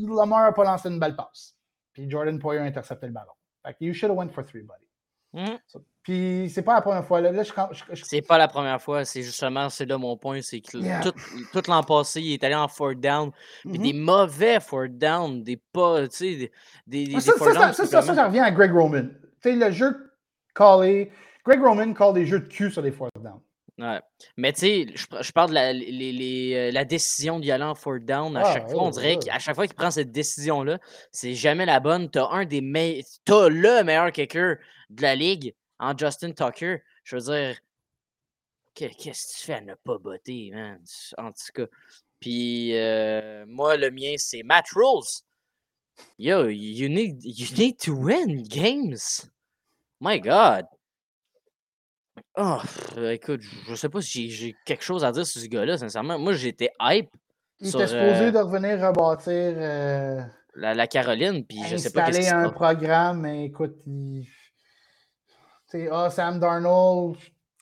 Lamar n'a pas lancé une belle passe. Puis Jordan Poyer a intercepté le ballon. Fait que you should have went for three, buddy. Mmh. Puis c'est pas la première fois. Là, là, je, je- C'est pas la première fois, c'est justement, c'est là mon point, c'est que Yeah. tout, tout l'an passé, il est allé en fourth down, puis Mhm. des mauvais fourth down, des pas, tu sais, des, des, ça, ça, revient à Greg Roman. Tu sais, le jeu callé. Greg Roman call des jeux de cul sur des fourth down. Ouais. Mais tu sais, je, je parle de la, les- les, euh, la décision d'y aller en fourth down. À Ah, chaque fois, on ouais, dirait ouais. qu'à chaque fois qu'il prend cette décision-là, c'est jamais la bonne. T'as un des meilleurs. T'as le meilleur kicker de la ligue en Justin Tucker. Je veux dire, que- qu'est-ce que tu fais à ne pas botter, man? En tout cas. Puis euh, moi, le mien, c'est Matt Rules. Yo, you need, you need to win games. My God. Oh, pff, écoute, je sais pas si j'ai- j'ai quelque chose à dire sur ce gars-là, sincèrement. Moi, j'étais hype Il sur était supposé euh, de revenir rebâtir, euh, la, la Caroline, puis je sais pas qu'est-ce installer qui se un passe. programme, mais écoute, il... tu sais, ah, Sam Darnold,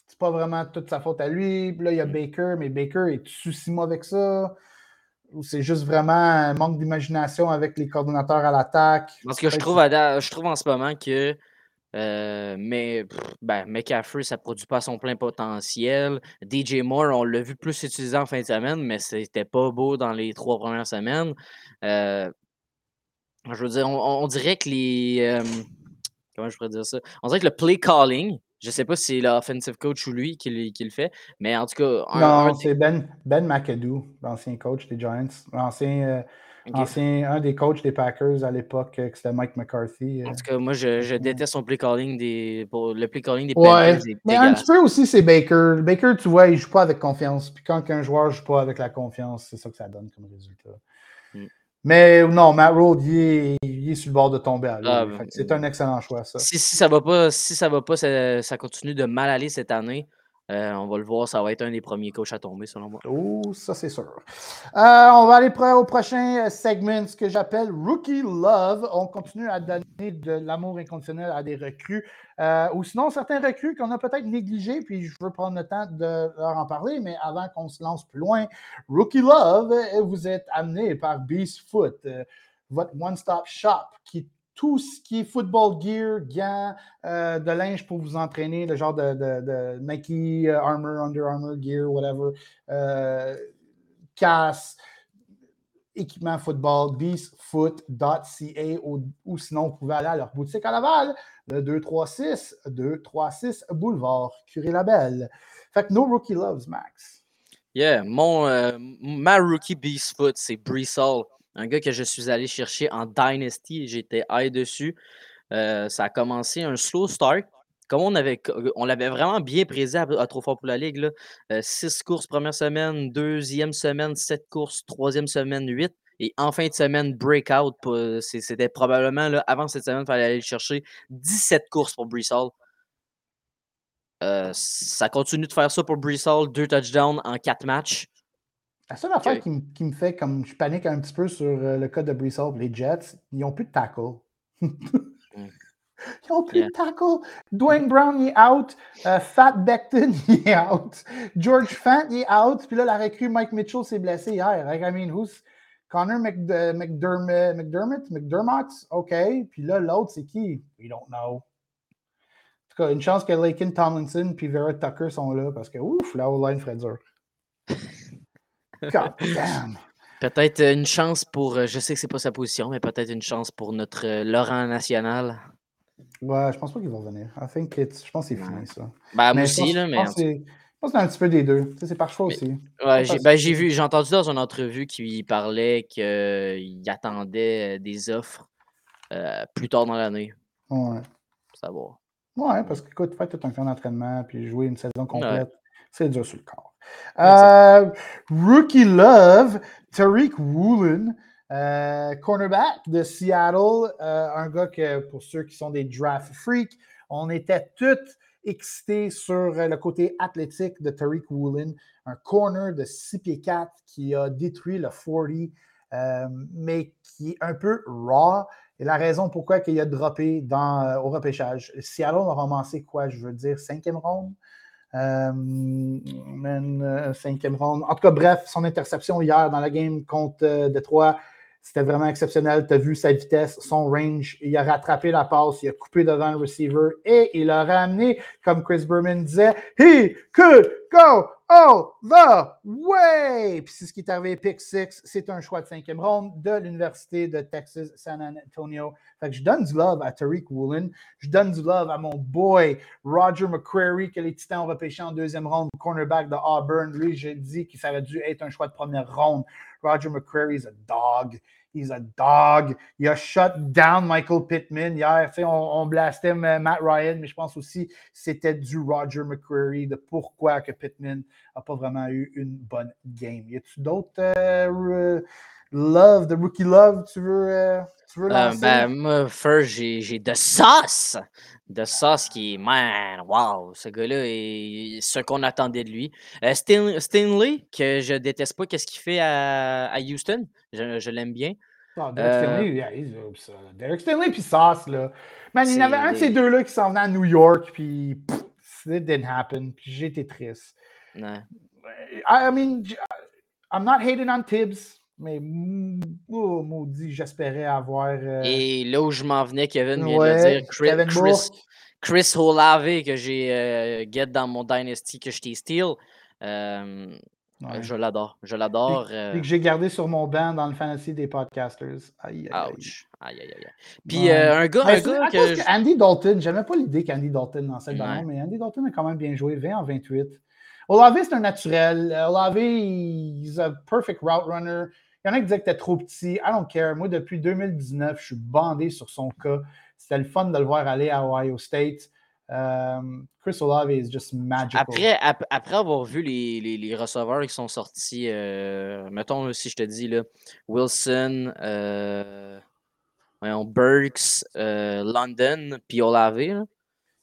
c'est pas vraiment toute sa faute à lui. Puis là, il y a Baker, mais Baker est-tu si mauvais que ça? Ou c'est juste vraiment un manque d'imagination avec les coordonnateurs à l'attaque? Parce que je trouve, à da- je trouve en ce moment que euh, mais, pff, ben, McCaffrey, ça produit pas son plein potentiel. DJ Moore, on l'a vu plus utilisé en fin de semaine, mais c'était pas beau dans les trois premières semaines. Euh, je veux dire, on, on dirait que les. euh, comment je pourrais dire ça? On dirait que le play calling, je sais pas si c'est l'offensive coach ou lui qui, le- qui le fait, mais en tout cas, un- Non, c'est Ben, ben McAdoo, l'ancien coach des Giants. L'ancien, ancien, un des coachs des Packers à l'époque, euh, que c'était Mike McCarthy. euh. En tout cas, moi, je, je déteste son play calling des. Pour le play calling des Ouais, est mais un petit peu aussi, c'est Baker. Baker, tu vois, il joue pas avec confiance. Puis quand un joueur joue pas avec la confiance, c'est ça que ça donne comme résultat. Mm. Mais non, Matt Road, il est, il est sur le bord de tomber à l'eau. Ah, que c'est un excellent choix, ça. Si, si ça va pas, si ça va pas, ça, ça continue de mal aller cette année. Euh, on va le voir, ça va être un des premiers coachs à tomber, selon moi. Oh, ça c'est sûr. Euh, on va aller au prochain euh, segment, ce que j'appelle Rookie Love. On continue à donner de l'amour inconditionnel à des recrues. Ou sinon, certains recrues qu'on a peut-être négligés, puis je veux prendre le temps de leur en parler, mais avant qu'on se lance plus loin, Rookie Love, vous êtes amené par Beast Foot, votre one-stop shop qui tout ce qui est football gear, gants, euh, de linge pour vous entraîner, le genre de, Nike euh, Armor, Under Armour gear, whatever, euh, casse, équipement football, beastfoot.ca ou, sinon vous pouvez aller à leur boutique à Laval, le 236 236 Boulevard Curie-Labelle. Fait que no rookie loves, Max. Yeah, mon, ma rookie Beast Foot, c'est Hall, un gars que je suis allé chercher en Dynasty. J'étais high dessus. Euh, ça a commencé un slow start. Comme on avait, on l'avait vraiment bien présé à, à Trop Fort pour la Ligue. Euh, six courses première semaine, deuxième semaine, sept courses, troisième semaine, huit. Et en fin de semaine, breakout. c'est- C'était probablement avant cette semaine, il fallait aller le chercher 17 courses pour Brees Hall. Euh, ça continue de faire ça pour Brees Hall, deux touchdowns en quatre matchs. La seule affaire qui, me- qui me fait comme je panique un petit peu sur euh, le cas de Hall, les Jets, ils n'ont plus de tackle. Ils n'ont plus Yeah. de tackle. Dwayne Brown, il est out. Euh, Fat Beckton, il est out. George Fant, il est out. Puis là, la recrue Mike Mitchell s'est blessé hier. I mean, who's Connor McD- McDermott, McDermott, McDermott, OK. Puis là, l'autre, c'est qui? We don't know. En tout cas, une chance que Lakin Tomlinson puis Vera Tucker sont là parce que, ouf, la O-line ferait dur. God damn. Peut-être une chance pour, euh, je sais que c'est pas sa position, mais peut-être une chance pour notre euh, Laurent National. Ouais, je pense pas qu'ils vont venir. I think it's- je pense que c'est fini, ça. Ben, moi Mais je aussi, pense- là, mais. je pense que c'est un petit peu des deux. Tu sais, C'est par choix Mais- aussi. Ouais, j'ai ben, j'ai vu, j'ai entendu dans une entrevue qu'il parlait qu'il attendait euh, des offres euh, plus tard dans l'année. Ouais. Pour savoir. Ouais, parce que, écoute, faire tout un camp d'entraînement puis jouer une saison complète, c'est dur sur le corps. Euh, Rookie Love, Tariq Woolen, euh, cornerback de Seattle, euh, un gars que, pour ceux qui sont des draft freaks, on était tous excités sur le côté athlétique de Tariq Woolen, un corner de 6 pieds 4 qui a détruit le 40, euh, mais qui est un peu raw. Et la raison pourquoi il a droppé dans, au repêchage. Seattle a ramassé quoi, je veux dire, cinquième ronde? Euh, euh, cinquième ronde. En tout cas, bref, son interception hier dans la game contre euh, Détroit, C'était vraiment exceptionnel. Tu as vu sa vitesse, son range. Il a rattrapé la passe, il a coupé devant le receiver et il a ramené, comme Chris Berman disait, He could go all the way! Puis c'est ce qui est arrivé, pick six. C'est un choix de cinquième ronde de l'Université de Texas, San Antonio. Fait que je donne du love à Tariq Woolen. Je donne du love à mon boy Roger McCreary, que les Titans ont repêché en deuxième ronde, cornerback de Auburn. Lui, j'ai dit qu'il aurait dû être un choix de première ronde. Roger McCreary is a dog. He's a dog. Il a shut down Michael Pittman. On, on blastait Matt Ryan, mais je pense aussi que c'était du Roger McCreary de pourquoi que Pittman n'a pas vraiment eu une bonne game. Y a-tu d'autres euh, love, de rookie love, tu veux, euh, tu veux euh, ben, moi, first, j'ai de sauce. De sauce qui est, man, wow, ce gars-là est ce qu'on attendait de lui. Stanley, que je déteste pas, qu'est-ce qu'il fait à, à Houston? Je, je l'aime bien. Ah, Derek Stanley, yeah, Derek Stanley puis Sauce, là. Man, il y en avait un de ces deux-là qui s'en venait à New York, puis it didn't happen, puis j'étais triste. Ouais. I, mean, I'm not hating on Tibbs, mais oh, maudit, j'espérais avoir. Euh... Et là où je m'en venais, Kevin vient ouais, de dire Chris, Chris, Chris Olave que j'ai euh, get dans mon Dynasty, que je t'ai steal. Euh, Ouais. Je l'adore. Je l'adore. Euh... que j'ai gardé sur mon banc dans le fantasy des podcasters. Aïe, aïe, Ouch. Aïe, aïe, aïe. Puis ouais. euh, un gars. un gars que je... Andy Dalton, j'aimais pas l'idée qu'Andy Dalton dans cette ballon, mais Andy Dalton a quand même bien joué, 20 en 28. Olave, c'est un naturel. Olave, he's a perfect route runner. Il y en a qui disaient que t'es trop petit. I don't care. Moi, depuis 2019, je suis bandé sur son cas. C'était le fun de le voir aller à Ohio State. Um, Chris Olave is just magical. Après, ap après avoir vu les, les, les, receveurs qui sont sortis, euh, mettons si je te dis là, Wilson, euh, Burks, euh, London, puis Olave,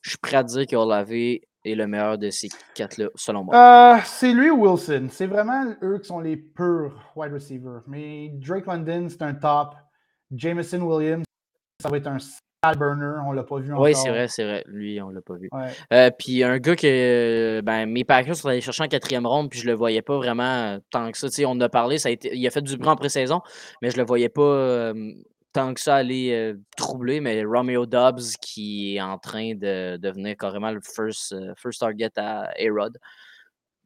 je suis prêt à dire qu'Olave est le meilleur de ces quatre-là, selon moi. Euh, c'est lui ou Wilson. C'est vraiment eux qui sont les purs wide receivers. Mais Drake London, c'est un top. Jameson Williams, ça va être un burner, on l'a pas vu encore. Oui, c'est vrai, c'est vrai. Lui, on l'a pas vu. Euh, puis un gars que ben, mes Packers sont allés chercher en quatrième ronde, puis je le voyais pas vraiment tant que ça. sais, on en a parlé, ça a été, il a fait du bruit en pré-saison, mais je le voyais pas euh, tant que ça aller euh, troubler. Mais Romeo Dobbs qui est en train de devenir carrément le first, first target à A-Rod.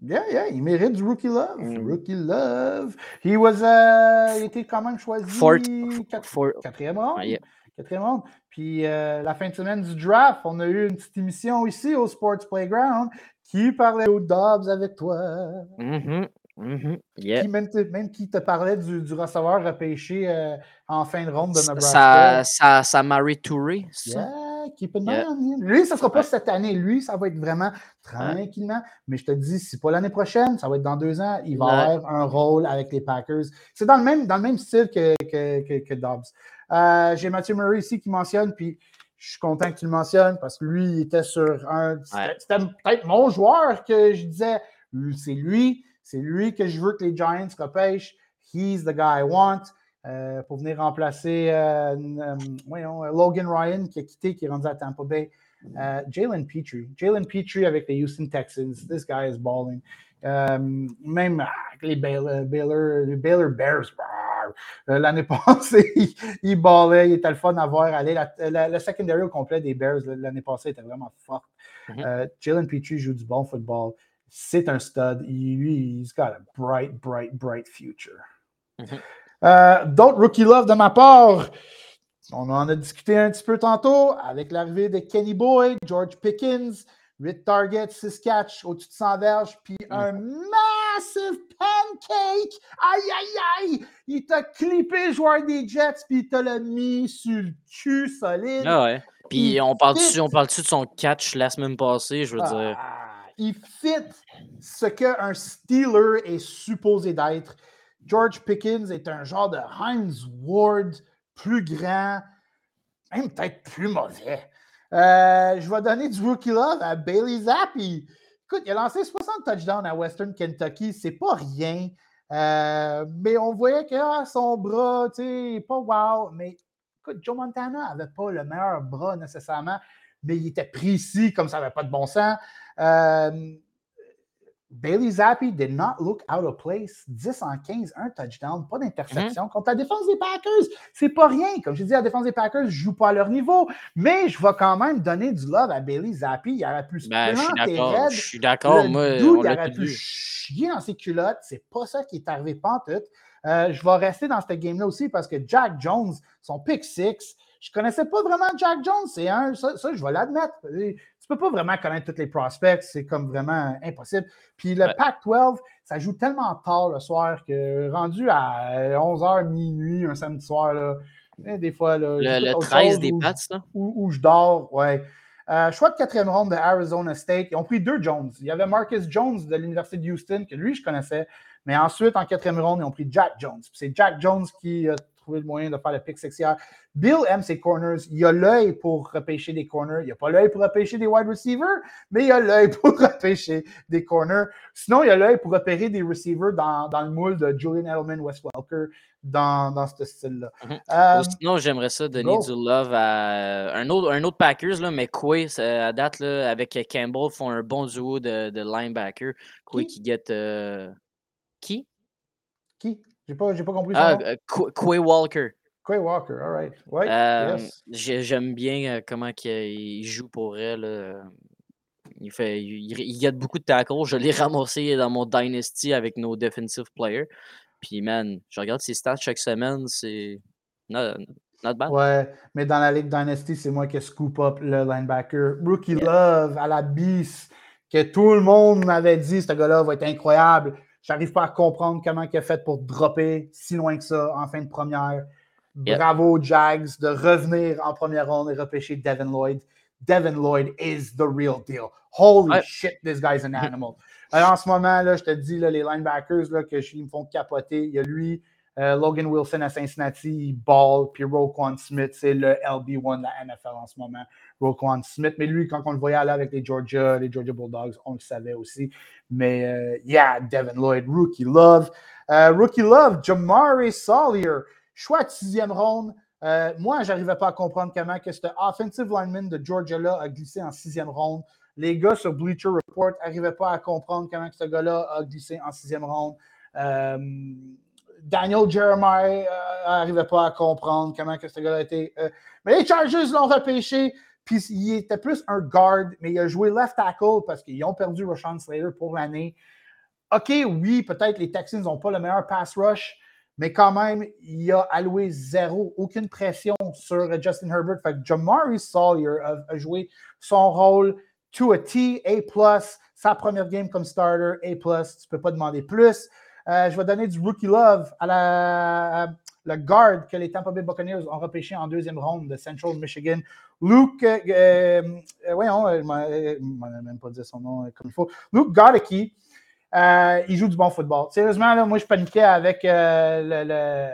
Yeah, yeah, il mérite du Rookie Love. Mm. Rookie Love. He was, il était quand même choisi Fort, quatrième ronde. Ah, quatrième ronde. Puis euh, la fin de semaine du draft, on a eu une petite émission ici au Sports Playground qui parlait aux Dobbs avec toi. Mm-hmm, mm-hmm, qui, même, qui te parlait du, du receveur repêché euh, en fin de ronde de Nebraska. Ça, ça, ça Marie Touré, ça? keep. Lui, ça ne sera pas cette année. Lui, ça va être vraiment tranquillement. Mais je te dis, si pas l'année prochaine, ça va être dans deux ans, il va avoir un rôle avec les Packers. C'est dans le même, dans le même style que, que, que, que Dobbs. Euh, j'ai Mathieu Murray ici qui mentionne, puis je suis content que tu le mentionnes parce que lui, il était sur un. C'était peut-être mon joueur que je disais, c'est lui, c'est lui que je veux que les Giants repêchent. He's the guy I want. Euh, pour venir remplacer euh, euh, Logan Ryan qui a quitté, qui est rendu à Tampa Bay. Jalen Petrie. Jalen Petrie avec les Houston Texans. This guy is balling. même ah, les Baylor, Baylor, les Baylor Bears. L'année passée, il, il, ballait, il était le fun à voir aller. le secondary au complet des Bears l'année passée était vraiment fort. Mm-hmm. Jalen Petrie joue du bon football. C'est un stud. Il, lui, he's got a bright, bright, bright future. Mm-hmm. Euh, d'autres rookie love de ma part. On en a discuté un petit peu tantôt avec l'arrivée de Kenny Boyd, George Pickens, 8 targets, 6 catch au-dessus de 100 verges, puis mm. un massive pancake. Aïe, aïe, aïe! Il t'a clippé le joueur des Jets, puis il t'a le mis sur le cul solide. Ah ouais. Puis on parle-tu parle de son catch la semaine passée, je veux ah, dire? Il fit ce qu'un Steeler est supposé d'être. George Pickens est un genre de Heinz Ward plus grand, même peut-être plus mauvais. Euh, je vais donner du rookie love à Bailey Zappi. Écoute, il a lancé 60 touchdowns à Western Kentucky, c'est pas rien. Euh, mais on voyait que ah, son bras, tu sais, pas wow. Mais écoute, Joe Montana n'avait pas le meilleur bras nécessairement, mais il était précis comme ça n'avait pas de bon sens. Euh, Bailey Zappi did not look out of place. 10 en 15, un touchdown, pas d'interception. Contre la défense des Packers, c'est pas rien. Comme je dis, la défense des Packers ne joue pas à leur niveau, mais je vais quand même donner du love à Bailey Zappi. Il aurait pu se ben, Je suis d'accord. Moi, il aurait pu chier dans ses culottes. C'est pas ça qui est arrivé pantoute. Euh, je vais rester dans cette game-là aussi parce que Jack Jones, son pick six, je ne connaissais pas vraiment Jack Jones. C'est un, ça, ça, je vais l'admettre peux pas vraiment connaître tous les prospects, c'est comme vraiment impossible. Puis le Pac-12, ça joue tellement tard le soir que rendu à 11h, minuit, un samedi soir, là, eh, des fois. Là, le, 13 des Pats, Où, je dors, ouais. Euh, choix de quatrième ronde de Arizona State. Ils ont pris deux Jones. Il y avait Marcus Jones de l'Université de Houston, que lui, je connaissais. Mais ensuite, en quatrième ronde, ils ont pris Jack Jones. C'est Jack Jones qui a trouvé le moyen de faire le pick sexière. Bill aime ses corners. Il a l'œil pour repêcher des corners. Il n'a pas l'œil pour repêcher des wide receivers, mais il a l'œil pour repêcher des corners. Sinon, il a l'œil pour repérer des receivers dans, dans, le moule de Julian Edelman, Wes Welker, dans, dans ce style-là. Mhm. Euh, sinon, j'aimerais ça donner du love à un autre, un autre Packers, là, mais Quay, à date, là, avec Campbell, font un bon duo de, de linebacker. Quay qui, get. Euh, qui? Qui? J'ai pas, pas compris ça. Ah, Quay Walker. Quay Walker, all right. Ouais, euh, J'aime bien euh, comment il joue pour elle. Il, fait, il, il beaucoup de tackles. Je l'ai ramassé dans mon Dynasty avec nos defensive players. Puis, man, je regarde ses stats chaque semaine. C'est not, bad. Ouais, mais dans la Ligue Dynasty, c'est moi qui scoop up le linebacker. Rookie Love à la bis, que tout le monde m'avait dit ce gars-là va être incroyable. J'arrive pas à comprendre comment il a fait pour dropper si loin que ça en fin de première. Bravo, Jags, de revenir en première ronde et repêcher Devin Lloyd. Devin Lloyd is the real deal. Holy shit, this guy's an animal. Alors, en ce moment, là, je te dis, là, les linebackers là, que je, ils me font capoter. Il y a lui, euh, Logan Wilson à Cincinnati, Ball, puis Roquan Smith, c'est le LB1 de la NFL en ce moment. Roquan Smith, mais lui, quand on le voyait aller avec les Georgia, les Georgia Bulldogs, on le savait aussi. Mais, euh, yeah, Devin Lloyd, Rookie Love. Euh, rookie Love, Jamari Sawyer, choix sixième ronde. moi, je n'arrivais pas à comprendre comment que ce offensive lineman de Georgia-là a glissé en sixième ronde. Les gars sur Bleacher Report n'arrivaient pas à comprendre comment ce gars-là a glissé en sixième ronde. Daniel Jeremiah n'arrivait euh, pas à comprendre comment que ce gars-là était. Euh, mais les Chargers l'ont repêché, puis il était plus un guard, mais il a joué left tackle parce qu'ils ont perdu Rashawn Slater pour l'année. OK, oui, peut-être les Texans n'ont pas le meilleur pass rush, mais quand même, il a alloué zéro, aucune pression sur Justin Herbert. Fait Jamari Sawyer a, joué son rôle to a T, A+, sa première game comme starter, A+, tu ne peux pas demander plus. Euh, je vais donner du rookie love à la, le guard que les Tampa Bay Buccaneers ont repêché en deuxième ronde de Central Michigan. Luke, euh, euh, voyons, je ne même pas dit son nom comme il faut. Luke Godecki, il joue du bon football. Sérieusement, moi, je paniquais avec le,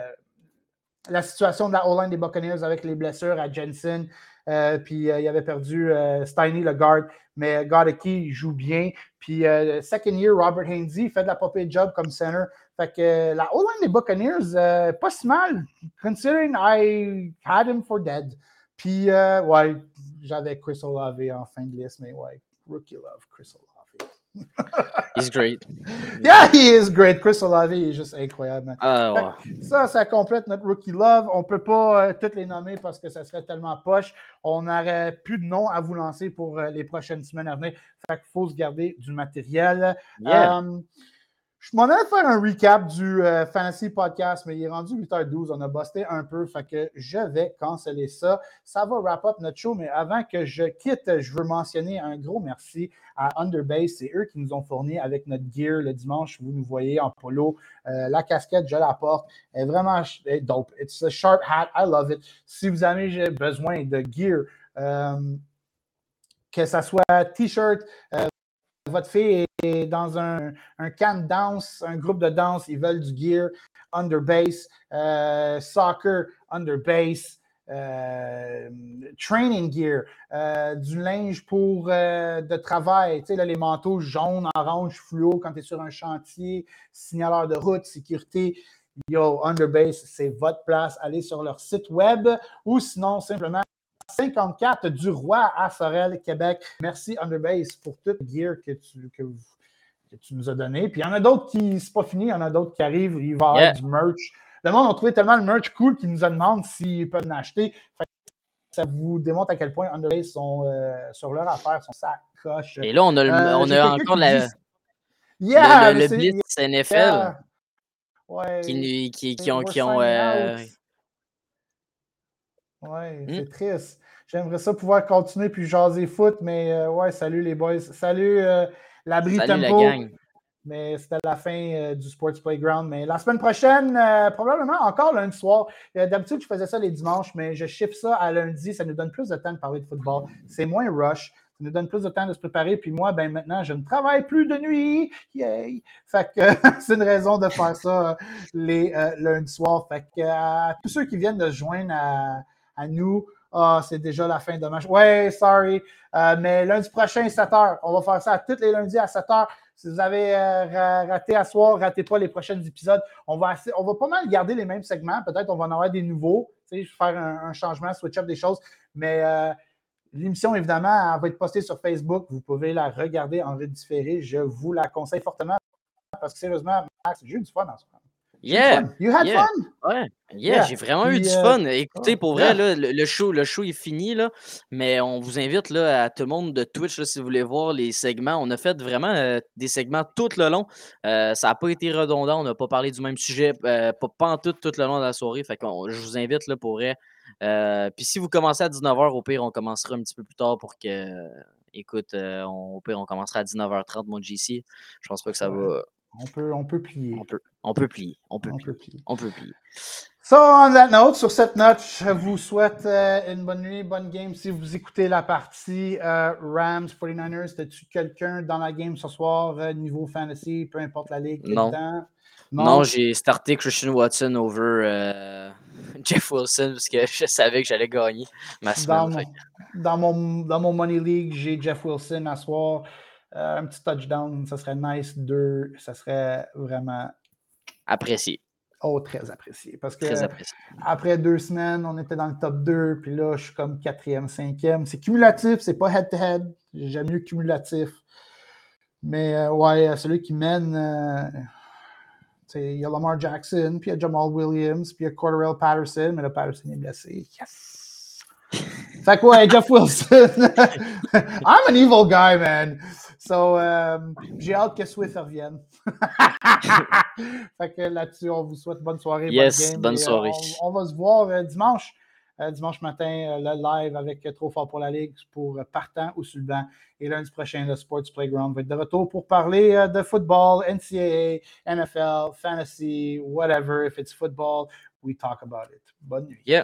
la situation de la O-line des Buccaneers avec les blessures à Jensen. puis il avait perdu Steiny, le guard mais Godecki joue bien. Puis, euh, second year, Robert Hainsey fait de la popée job comme center. Fait que euh, la O-line des Buccaneers, euh, pas si mal, considering I had him for dead. Puis, ouais, j'avais Chris Olave en fin de liste, mais ouais, rookie love, Chris Olave. He's great. Yeah, he is great. Chris Olave est juste incroyable. Ah, ça, ça complète notre rookie love. On ne peut pas euh, toutes les nommer parce que ça serait tellement poche. On n'aurait plus de noms à vous lancer pour euh, les prochaines semaines à venir. Fait qu'il faut se garder du matériel. Euh, je m'en allais faire un recap du euh, Fantasy Podcast, mais il est rendu 8h12. On a busté un peu, fait que je vais canceller ça. Ça va wrap up notre show, mais avant que je quitte, je veux mentionner un gros merci à Underbase. C'est eux qui nous ont fourni avec notre gear le dimanche. Vous nous voyez en polo. Euh, la casquette, je la porte. Elle est vraiment dope. It's a sharp hat. I love it. Si vous avez besoin de gear, euh, que ce soit t-shirt, votre fille est dans un, camp de danse, un groupe de danse, ils veulent du gear, under base, euh, soccer, under base, euh, training gear, euh, du linge pour de travail, tu sais, là, les manteaux jaunes, orange, fluo quand tu es sur un chantier, signaleur de route, sécurité. Yo, Underbase, c'est votre place. Allez sur leur site web ou sinon simplement 54 du Roi à Sorel, Québec. Merci Underbase pour toute le gear que, tu, que, que tu nous as donné. Puis il y en a d'autres qui, c'est pas fini, il y en a d'autres qui arrivent, il va y avoir du merch. Le monde a trouvé tellement le merch cool qu'ils nous demandent s'ils peuvent l'acheter. Ça vous démontre à quel point Underlay sont euh, sur leur affaire, sont ça coche. Et là, on a, euh, on a encore la, yeah, le, le, Blitz NFL. Ouais, qui, qui, qui, ont. Qui ont euh... Ouais, hmm? c'est triste. J'aimerais ça pouvoir continuer puis jaser foot, mais euh, ouais, salut les boys. Salut euh, l'abri tempo. La gang. Mais c'était la fin euh, du Sports Playground. Mais la semaine prochaine, probablement encore lundi soir. D'habitude, je faisais ça les dimanches, mais je shift ça à lundi. Ça nous donne plus de temps de parler de football. C'est moins rush. Ça nous donne plus de temps de se préparer. Puis moi, ben maintenant, je ne travaille plus de nuit. Yay! Fait que c'est une raison de faire ça les lundis soirs. Fait que à tous ceux qui viennent de se joindre à, à nous, ah, c'est déjà la fin de match. Ouais, sorry. Euh, mais lundi prochain, 7 h. On va faire ça tous les lundis à 7 h. Si vous avez euh, raté à soir, ratez pas les prochains épisodes. On va, on va pas mal garder les mêmes segments. Peut-être on va en avoir des nouveaux. Faire un, changement, switch up des choses. Mais euh, l'émission, évidemment, elle va être postée sur Facebook. Vous pouvez la regarder en différé. Je vous la conseille fortement parce que sérieusement, Max, j'ai eu du fun en ce moment. Yeah! You had yeah. fun? Ouais, yeah, j'ai vraiment eu du euh, fun. Écoutez, pour vrai, là, le, show, le show est fini, là, mais on vous invite là, à tout le monde de Twitch si vous voulez voir les segments. On a fait vraiment euh, des segments tout le long. Euh, ça n'a pas été redondant, on n'a pas parlé du même sujet, pas, pas en tout, tout le long de la soirée. Fait je vous invite là, pour vrai. Puis si vous commencez à 19h, au pire, on commencera un petit peu plus tard pour que. Écoute, au pire, on commencera à 19h30, mon GC. Je pense pas que ça va on peut, on peut plier. On peut, on peut plier. On peut, plier. On peut plier. So, on that note, sur cette note, je vous souhaite euh, une bonne nuit, bonne game. Si vous écoutez la partie euh, Rams 49ers, as-tu quelqu'un dans la game ce soir, euh, niveau fantasy, peu importe la ligue? Non. Non, j'ai starté Christian Watson over Jeff Wilson parce que je savais que j'allais gagner ma semaine. Dans mon, dans mon, dans mon Money League, j'ai Jeff Wilson à soir. Euh, un petit touchdown, ça serait nice. Deux, ça serait vraiment apprécié. Oh, très apprécié. Parce que après deux semaines, on était dans le top 2, puis là, je suis comme quatrième, cinquième. C'est cumulatif, c'est pas head-to-head. J'aime mieux cumulatif. Mais euh, ouais, celui qui mène, euh, il y a Lamar Jackson, puis il y a Jamal Williams, puis il y a Cordell Patterson, mais le Patterson est blessé. Yes! fait que ouais, Jeff Wilson. I'm an evil guy, man. So, um, j'ai hâte que Swift revienne. fait que là-dessus, on vous souhaite bonne soirée. Yes, bonne, euh, soirée. on, va se voir euh, dimanche. Euh, dimanche matin, le live avec Trop fort pour la Ligue pour partant ou sur le banc. Et lundi prochain, le Sports Playground va être de retour pour parler de football, NCAA, NFL, fantasy, whatever. If it's football, we talk about it. Bonne nuit. Yeah.